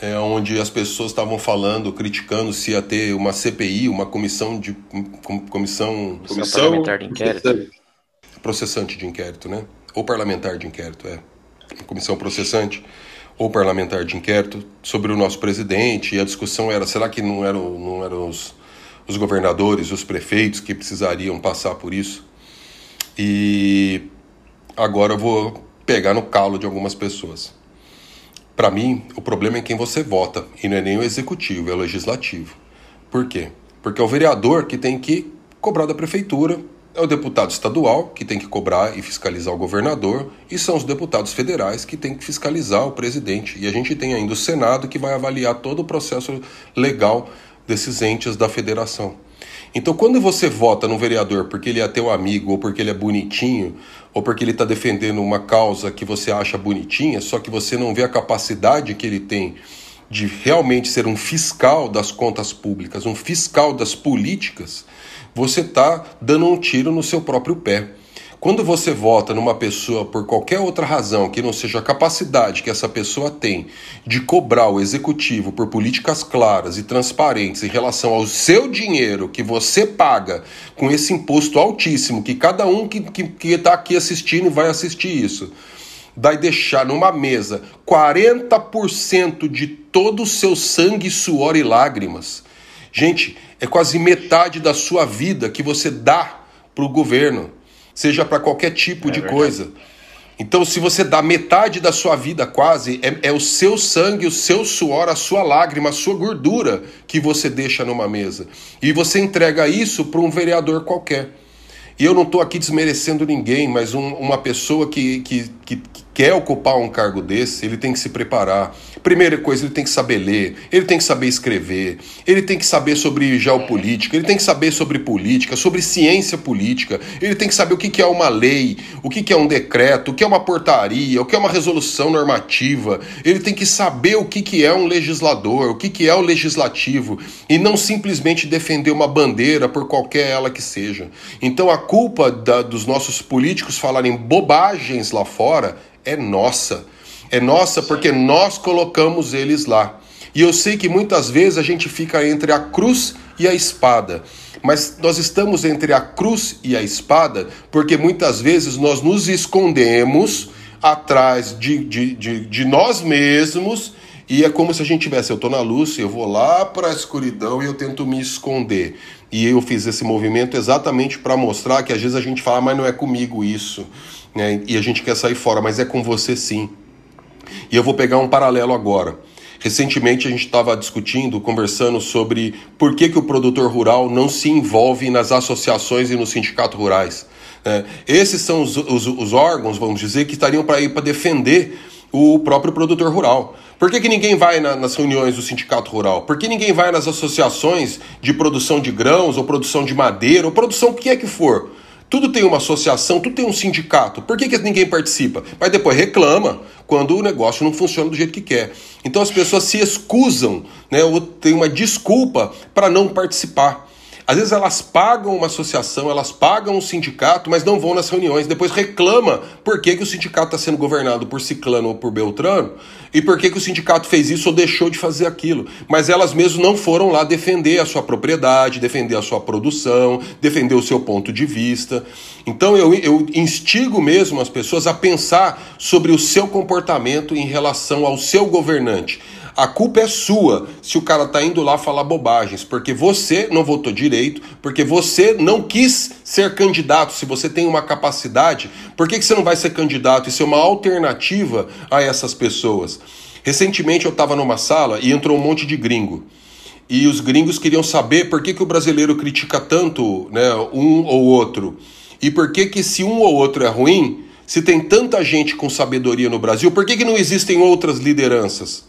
S3: é, onde as pessoas estavam falando, criticando se ia ter uma CPI, uma comissão de comissão,
S2: comissão parlamentar de inquérito,
S3: processante de inquérito, né? Ou parlamentar de inquérito, é, comissão processante ou parlamentar de inquérito sobre o nosso presidente e a discussão era será que não eram não eram os, os governadores, os prefeitos que precisariam passar por isso? E agora eu vou pegar no calo de algumas pessoas. Para mim, o problema é quem você vota, e não é nem o executivo, é o legislativo. Por quê? Porque é o vereador que tem que cobrar da prefeitura, é o deputado estadual que tem que cobrar e fiscalizar o governador, e são os deputados federais que têm que fiscalizar o presidente. E a gente tem ainda o Senado que vai avaliar todo o processo legal desses entes da federação. Então, quando você vota no vereador porque ele é teu amigo, ou porque ele é bonitinho, ou porque ele está defendendo uma causa que você acha bonitinha, só que você não vê a capacidade que ele tem de realmente ser um fiscal das contas públicas, um fiscal das políticas, você está dando um tiro no seu próprio pé. Quando você vota numa pessoa por qualquer outra razão que não seja a capacidade que essa pessoa tem de cobrar o executivo por políticas claras e transparentes em relação ao seu dinheiro que você paga com esse imposto altíssimo, que cada um que está aqui assistindo vai assistir isso, vai deixar numa mesa 40% de todo o seu sangue, suor e lágrimas. Gente, é quase metade da sua vida que você dá para o governo seja para qualquer tipo é de verdade. coisa. Então, se você dá metade da sua vida quase, é, é, o seu sangue, o seu suor, a sua lágrima, a sua gordura que você deixa numa mesa. E você entrega isso para um vereador qualquer. E eu não estou aqui desmerecendo ninguém, mas um, uma pessoa que, que, que, quer ocupar um cargo desse, ele tem que se preparar. Primeira coisa, ele tem que saber ler, ele tem que saber escrever, ele tem que saber sobre geopolítica, ele tem que saber sobre política, sobre ciência política, ele tem que saber o que é uma lei, o que é um decreto, o que é uma portaria, o que é uma resolução normativa, ele tem que saber o que é um legislador, o que é o legislativo, e não simplesmente defender uma bandeira por qualquer ela que seja. Então a culpa da, dos nossos políticos falarem bobagens lá fora é nossa. É nossa porque nós colocamos eles lá. E eu sei que muitas vezes a gente fica entre a cruz e a espada. Mas nós estamos entre a cruz e a espada porque muitas vezes nós nos escondemos atrás de, de, de, de nós mesmos e é como se a gente tivesse, eu estou na luz, eu vou lá para a escuridão e eu tento me esconder. E eu fiz esse movimento exatamente para mostrar que às vezes a gente fala, mas não é comigo isso, né? e a gente quer sair fora, mas é com você sim. E eu vou pegar um paralelo agora. Recentemente a gente estava discutindo, conversando sobre por que, que o produtor rural não se envolve nas associações e nos sindicatos rurais. Né? Esses são os, os, os, órgãos, vamos dizer, que estariam para ir para defender o próprio produtor rural. Por que, que ninguém vai na, nas reuniões do sindicato rural? Por que ninguém vai nas associações de produção de grãos, ou produção de madeira, ou produção o que é que for? Tudo tem uma associação, tudo tem um sindicato. Por que, que ninguém participa? Mas depois reclama quando o negócio não funciona do jeito que quer. Então as pessoas se excusam, né, ou tem uma desculpa para não participar. Às vezes elas pagam uma associação, elas pagam um sindicato, mas não vão nas reuniões. Depois reclama por que, que o sindicato está sendo governado por Ciclano ou por Beltrano e por que, que o sindicato fez isso ou deixou de fazer aquilo. Mas elas mesmo não foram lá defender a sua propriedade, defender a sua produção, defender o seu ponto de vista. Então eu, eu instigo mesmo as pessoas a pensar sobre o seu comportamento em relação ao seu governante. A culpa é sua se o cara tá indo lá falar bobagens, porque você não votou direito, porque você não quis ser candidato. Se você tem uma capacidade, por que, que você não vai ser candidato e ser uma alternativa a essas pessoas? Recentemente eu estava numa sala e entrou um monte de gringo. E os gringos queriam saber por que, que o brasileiro critica tanto né, um ou outro. E por que, que se um ou outro é ruim, se tem tanta gente com sabedoria no Brasil, por que, que não existem outras lideranças?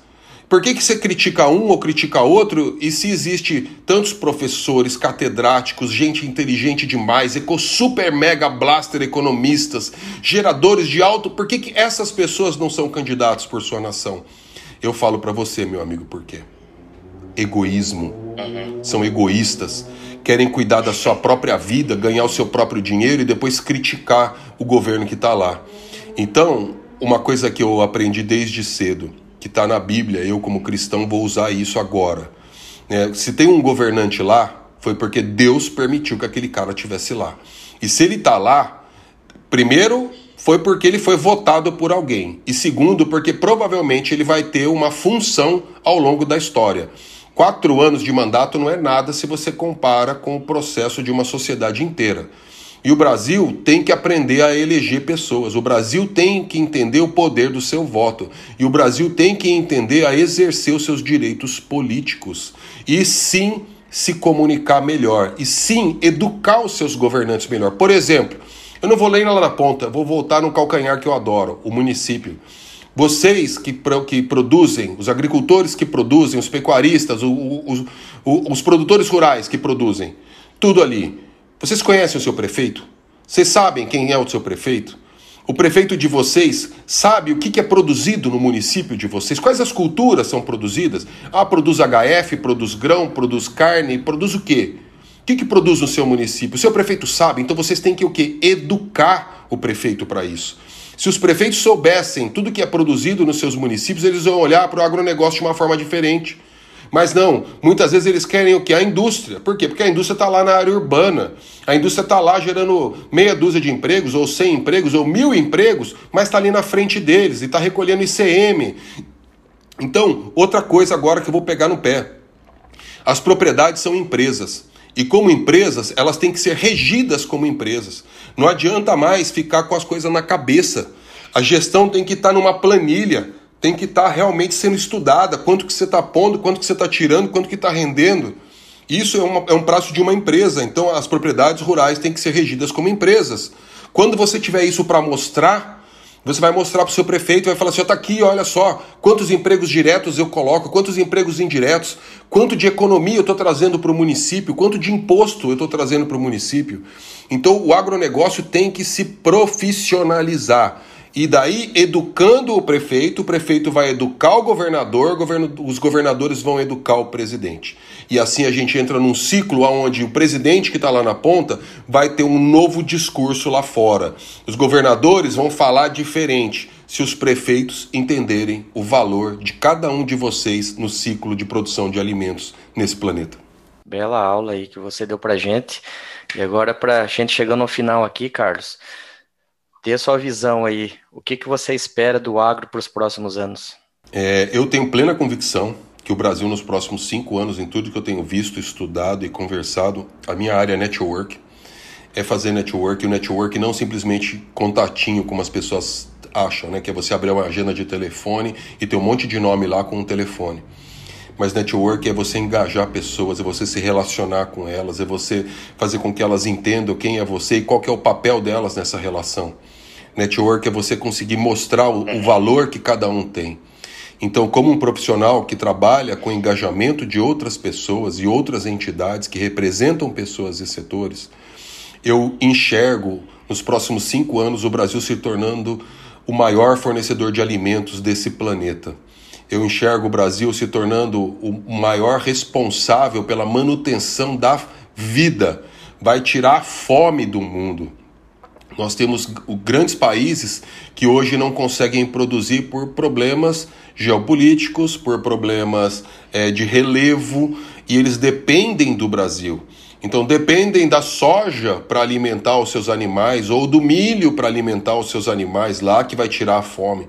S3: Por que, que você critica um ou critica outro e se existe tantos professores, catedráticos, gente inteligente demais, eco super mega blaster economistas, geradores de alto, por que, que essas pessoas não são candidatos por sua nação? Eu falo para você, meu amigo, por quê? Egoísmo. São egoístas, querem cuidar da sua própria vida, ganhar o seu próprio dinheiro e depois criticar o governo que está lá. Então, uma coisa que eu aprendi desde cedo, que está na Bíblia, eu como cristão vou usar isso agora. É, se tem um governante lá, foi porque Deus permitiu que aquele cara estivesse lá. E se ele está lá, primeiro foi porque ele foi votado por alguém, e segundo, porque provavelmente ele vai ter uma função ao longo da história. Quatro anos de mandato não é nada se você compara com o processo de uma sociedade inteira. E o Brasil tem que aprender a eleger pessoas. O Brasil tem que entender o poder do seu voto. E o Brasil tem que entender a exercer os seus direitos políticos. E sim se comunicar melhor. E sim educar os seus governantes melhor. Por exemplo, eu não vou ler lá na ponta, vou voltar no calcanhar que eu adoro, o município. Vocês que, que produzem, os agricultores que produzem, os pecuaristas, os, produtores rurais que produzem, tudo ali vocês conhecem o seu prefeito? Vocês sabem quem é o seu prefeito? O prefeito de vocês sabe o que é produzido no município de vocês? Quais as culturas são produzidas? Ah, produz HF, produz grão, produz carne, produz o quê? O que, que produz no seu município? O seu prefeito sabe, então vocês têm que o quê? Educar o prefeito para isso. Se os prefeitos soubessem tudo que é produzido nos seus municípios, eles vão olhar para o agronegócio de uma forma diferente. Mas não, muitas vezes eles querem o que? A indústria. Por quê? Porque a indústria está lá na área urbana. A indústria está lá gerando meia dúzia de empregos, ou cem empregos, ou mil empregos, mas está ali na frente deles e está recolhendo ICM. Então, outra coisa agora que eu vou pegar no pé. As propriedades são empresas. E como empresas, elas têm que ser regidas como empresas. Não adianta mais ficar com as coisas na cabeça. A gestão tem que estar tá numa planilha tem que estar tá realmente sendo estudada, quanto que você está pondo, quanto que você está tirando, quanto que está rendendo. Isso é, uma, é um prazo de uma empresa, então as propriedades rurais têm que ser regidas como empresas. Quando você tiver isso para mostrar, Você vai mostrar para o seu prefeito, vai falar assim: está aqui, olha só, quantos empregos diretos eu coloco, quantos empregos indiretos, quanto de economia eu estou trazendo para o município, quanto de imposto eu estou trazendo para o município. Então o agronegócio tem que se profissionalizar. E daí, educando o prefeito, o prefeito vai educar o governador, os governadores vão educar o presidente. E assim a gente entra num ciclo onde o presidente que está lá na ponta vai ter um novo discurso lá fora. Os governadores vão falar diferente se os prefeitos entenderem o valor de cada um de vocês no ciclo de produção de alimentos nesse planeta.
S2: Bela aula aí que você deu pra gente. E agora, pra gente chegando ao final aqui, Carlos, A sua visão aí. O que, que você espera do agro para os próximos anos?
S3: É, eu tenho plena convicção que o Brasil, nos próximos cinco anos, em tudo que eu tenho visto, estudado e conversado, a minha área é network, é fazer network. E o network não simplesmente contatinho, como as pessoas acham, né? Que é você abrir uma agenda de telefone e ter um monte de nome lá com um telefone. Mas network é você engajar pessoas, é você se relacionar com elas, é você fazer com que elas entendam quem é você e qual é o papel delas nessa relação. Network é você conseguir mostrar o, o valor que cada um tem. Então, como um profissional que trabalha com engajamento de outras pessoas e outras entidades que representam pessoas e setores, eu enxergo nos próximos cinco anos o Brasil se tornando o maior fornecedor de alimentos desse planeta. Eu enxergo o Brasil se tornando o maior responsável pela manutenção da vida, vai tirar a fome do mundo. Nós temos grandes países que hoje não conseguem produzir por problemas geopolíticos, por problemas é, de relevo, e eles dependem do Brasil. Então, dependem da soja para alimentar os seus animais, ou do milho para alimentar os seus animais, lá que vai tirar a fome.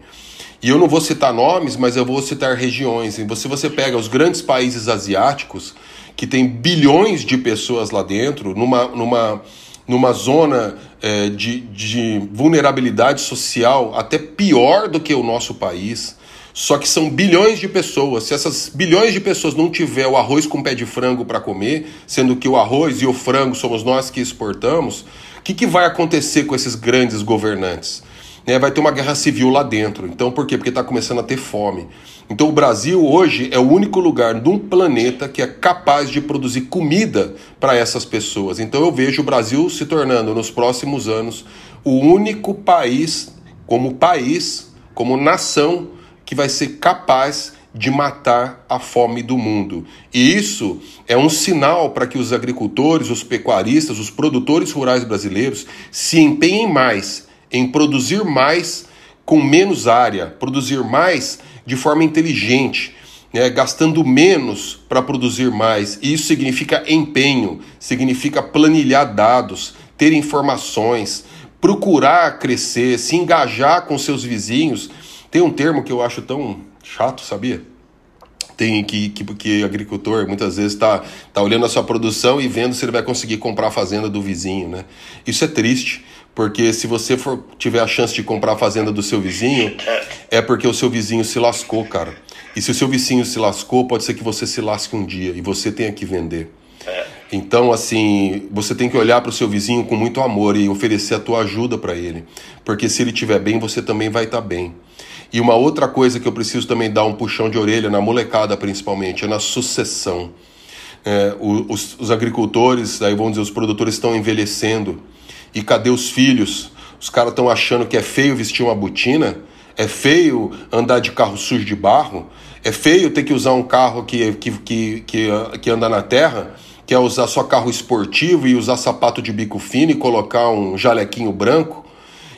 S3: E eu não vou citar nomes, mas eu vou citar regiões. E se você pega os grandes países asiáticos, que tem bilhões de pessoas lá dentro, numa, numa, numa zona é, de, de vulnerabilidade social até pior do que o nosso país. Só que são bilhões de pessoas. Se essas bilhões de pessoas não tiver o arroz com pé de frango para comer, sendo que o arroz e o frango somos nós que exportamos, o que, que vai acontecer com esses grandes governantes? Né, vai ter uma guerra civil lá dentro. Então, por quê? Porque está começando a ter fome. Então, o Brasil hoje é o único lugar num planeta que é capaz de produzir comida para essas pessoas. Então, eu vejo o Brasil se tornando, nos próximos anos, o único país, como país, como nação, que vai ser capaz de matar a fome do mundo. E isso é um sinal para que os agricultores, os pecuaristas, os produtores rurais brasileiros se empenhem mais em produzir mais com menos área, produzir mais de forma inteligente, né, gastando menos para produzir mais. E isso significa empenho, significa planilhar dados, ter informações, procurar crescer, se engajar com seus vizinhos. Tem um termo que eu acho tão chato, sabia? Tem que, que, que agricultor muitas vezes está tá olhando a sua produção e vendo se ele vai conseguir comprar a fazenda do vizinho, né? Isso é triste. Porque se você for tiver a chance de comprar a fazenda do seu vizinho, é porque o seu vizinho se lascou, cara. E se o seu vizinho se lascou, pode ser que você se lasque um dia e você tenha que vender. Então, assim, você tem que olhar para o seu vizinho com muito amor e oferecer a tua ajuda para ele. Porque se ele estiver bem, você também vai estar tá bem. E uma outra coisa que eu preciso também dar um puxão de orelha, na molecada principalmente, é na sucessão. É, os, os agricultores, aí vamos dizer, os produtores estão envelhecendo e cadê os filhos? Os caras estão achando que é feio vestir uma botina? É feio andar de carro sujo de barro? É feio ter que usar um carro que, que, que, que, que anda na terra? Quer usar só carro esportivo e usar sapato de bico fino e colocar um jalequinho branco?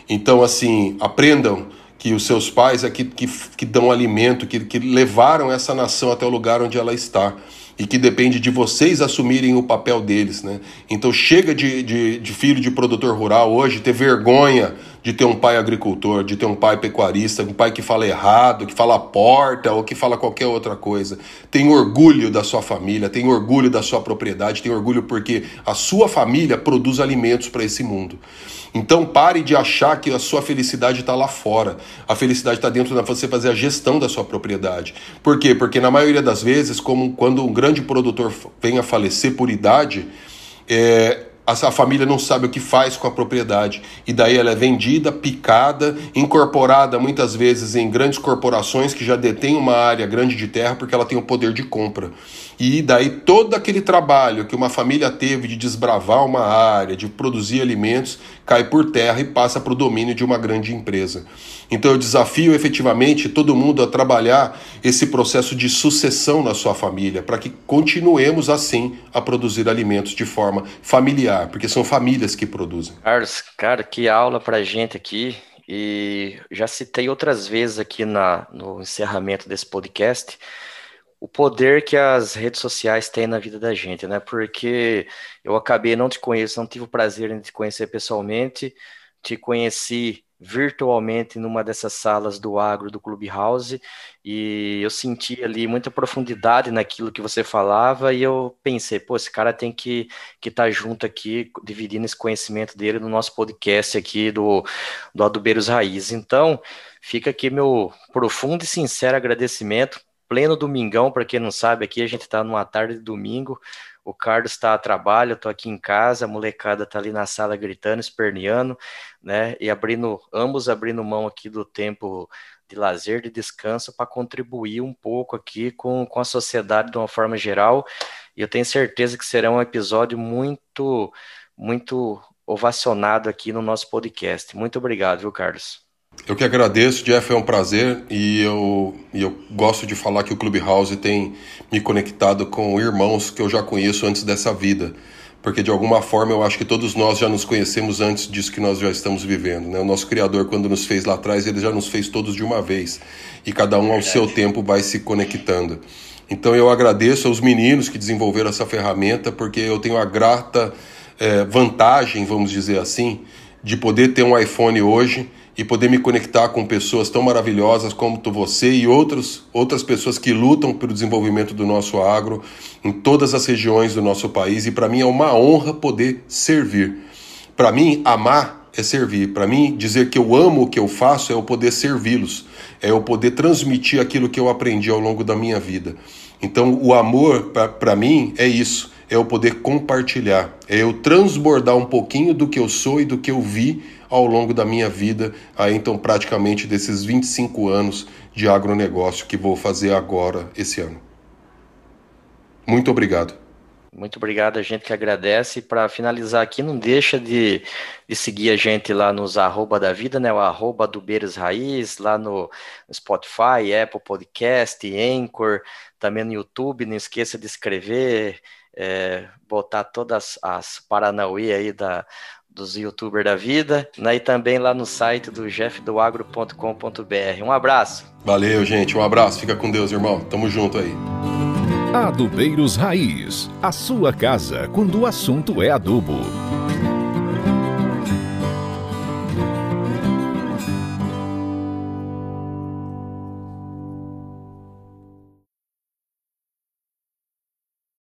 S3: Então, assim, aprendam que os seus pais é que, que, que dão alimento, que, que levaram essa nação até o lugar onde ela está e que depende de vocês assumirem o papel deles. Né? Então chega de, de, de, filho de produtor rural hoje ter vergonha de ter um pai agricultor, de ter um pai pecuarista, um pai que fala errado, que fala porta ou que fala qualquer outra coisa. Tem orgulho da sua família, tem orgulho da sua propriedade, tem orgulho porque a sua família produz alimentos para esse mundo. Então pare de achar que a sua felicidade está lá fora. A felicidade está dentro de você fazer a gestão da sua propriedade. Por quê? Porque na maioria das vezes, como quando um grande produtor vem a falecer por idade, é, a família não sabe o que faz com a propriedade. E daí ela é vendida, picada, incorporada muitas vezes em grandes corporações que já detêm uma área grande de terra porque ela tem o poder de compra. E daí todo aquele trabalho que uma família teve de desbravar uma área, de produzir alimentos, cai por terra e passa para o domínio de uma grande empresa. Então eu desafio efetivamente todo mundo a trabalhar esse processo de sucessão na sua família, para que continuemos assim a produzir alimentos de forma familiar, porque são famílias que produzem.
S2: Carlos, cara, que aula para gente aqui. E já citei outras vezes aqui na, no encerramento desse podcast o poder que as redes sociais têm na vida da gente, né? Porque eu acabei não te conheço, não tive o prazer de te conhecer pessoalmente, te conheci virtualmente numa dessas salas do agro do Clubhouse e eu senti ali muita profundidade naquilo que você falava e eu pensei, pô, esse cara tem que que estar tá junto aqui dividindo esse conhecimento dele no nosso podcast aqui do do Adubeiros Raiz. Então, fica aqui meu profundo e sincero agradecimento pleno domingão, para quem não sabe, aqui a gente está numa tarde de domingo, o Carlos está a trabalho, eu estou aqui em casa, a molecada está ali na sala gritando, esperneando, né? E abrindo, ambos abrindo mão aqui do tempo de lazer, de descanso, para contribuir um pouco aqui com, com a sociedade de uma forma geral. E eu tenho certeza que será um episódio muito, muito ovacionado aqui no nosso podcast. Muito obrigado, viu, Carlos?
S3: Eu que agradeço, Jeff, é um prazer e eu, e eu gosto de falar que o Clubhouse tem me conectado com irmãos que eu já conheço antes dessa vida, porque de alguma forma eu acho que todos nós já nos conhecemos antes disso que nós já estamos vivendo. Né? O nosso Criador, quando nos fez lá atrás, ele já nos fez todos de uma vez e cada um ao seu tempo vai se conectando. Então eu agradeço aos meninos que desenvolveram essa ferramenta, porque eu tenho a grata é, vantagem, vamos dizer assim, de poder ter um iPhone hoje e poder me conectar com pessoas tão maravilhosas como você e outros, outras pessoas que lutam pelo desenvolvimento do nosso agro em todas as regiões do nosso país. E para mim é uma honra poder servir. Para mim, amar é servir. Para mim, dizer que eu amo o que eu faço é eu poder servi-los, é eu poder transmitir aquilo que eu aprendi ao longo da minha vida. Então, o amor, para mim, é isso é eu poder compartilhar, é eu transbordar um pouquinho do que eu sou e do que eu vi ao longo da minha vida, aí então praticamente desses 25 anos de agronegócio que vou fazer agora esse ano. Muito obrigado.
S2: Muito obrigado, a gente que agradece. Para finalizar aqui, não deixa de, de, seguir a gente lá nos arroba da vida, né? O arroba do Beiras Raiz, lá no Spotify, Apple Podcast, Anchor, também no YouTube. Não esqueça de escrever, é, botar todas as paranauê aí da, dos youtubers da vida, né? e também lá no site do jeffdoagro.com.br. Um abraço.
S3: Valeu, gente. Um abraço. Fica com Deus, irmão. Tamo junto aí.
S1: Adubeiros Raiz, a sua casa quando o assunto é adubo.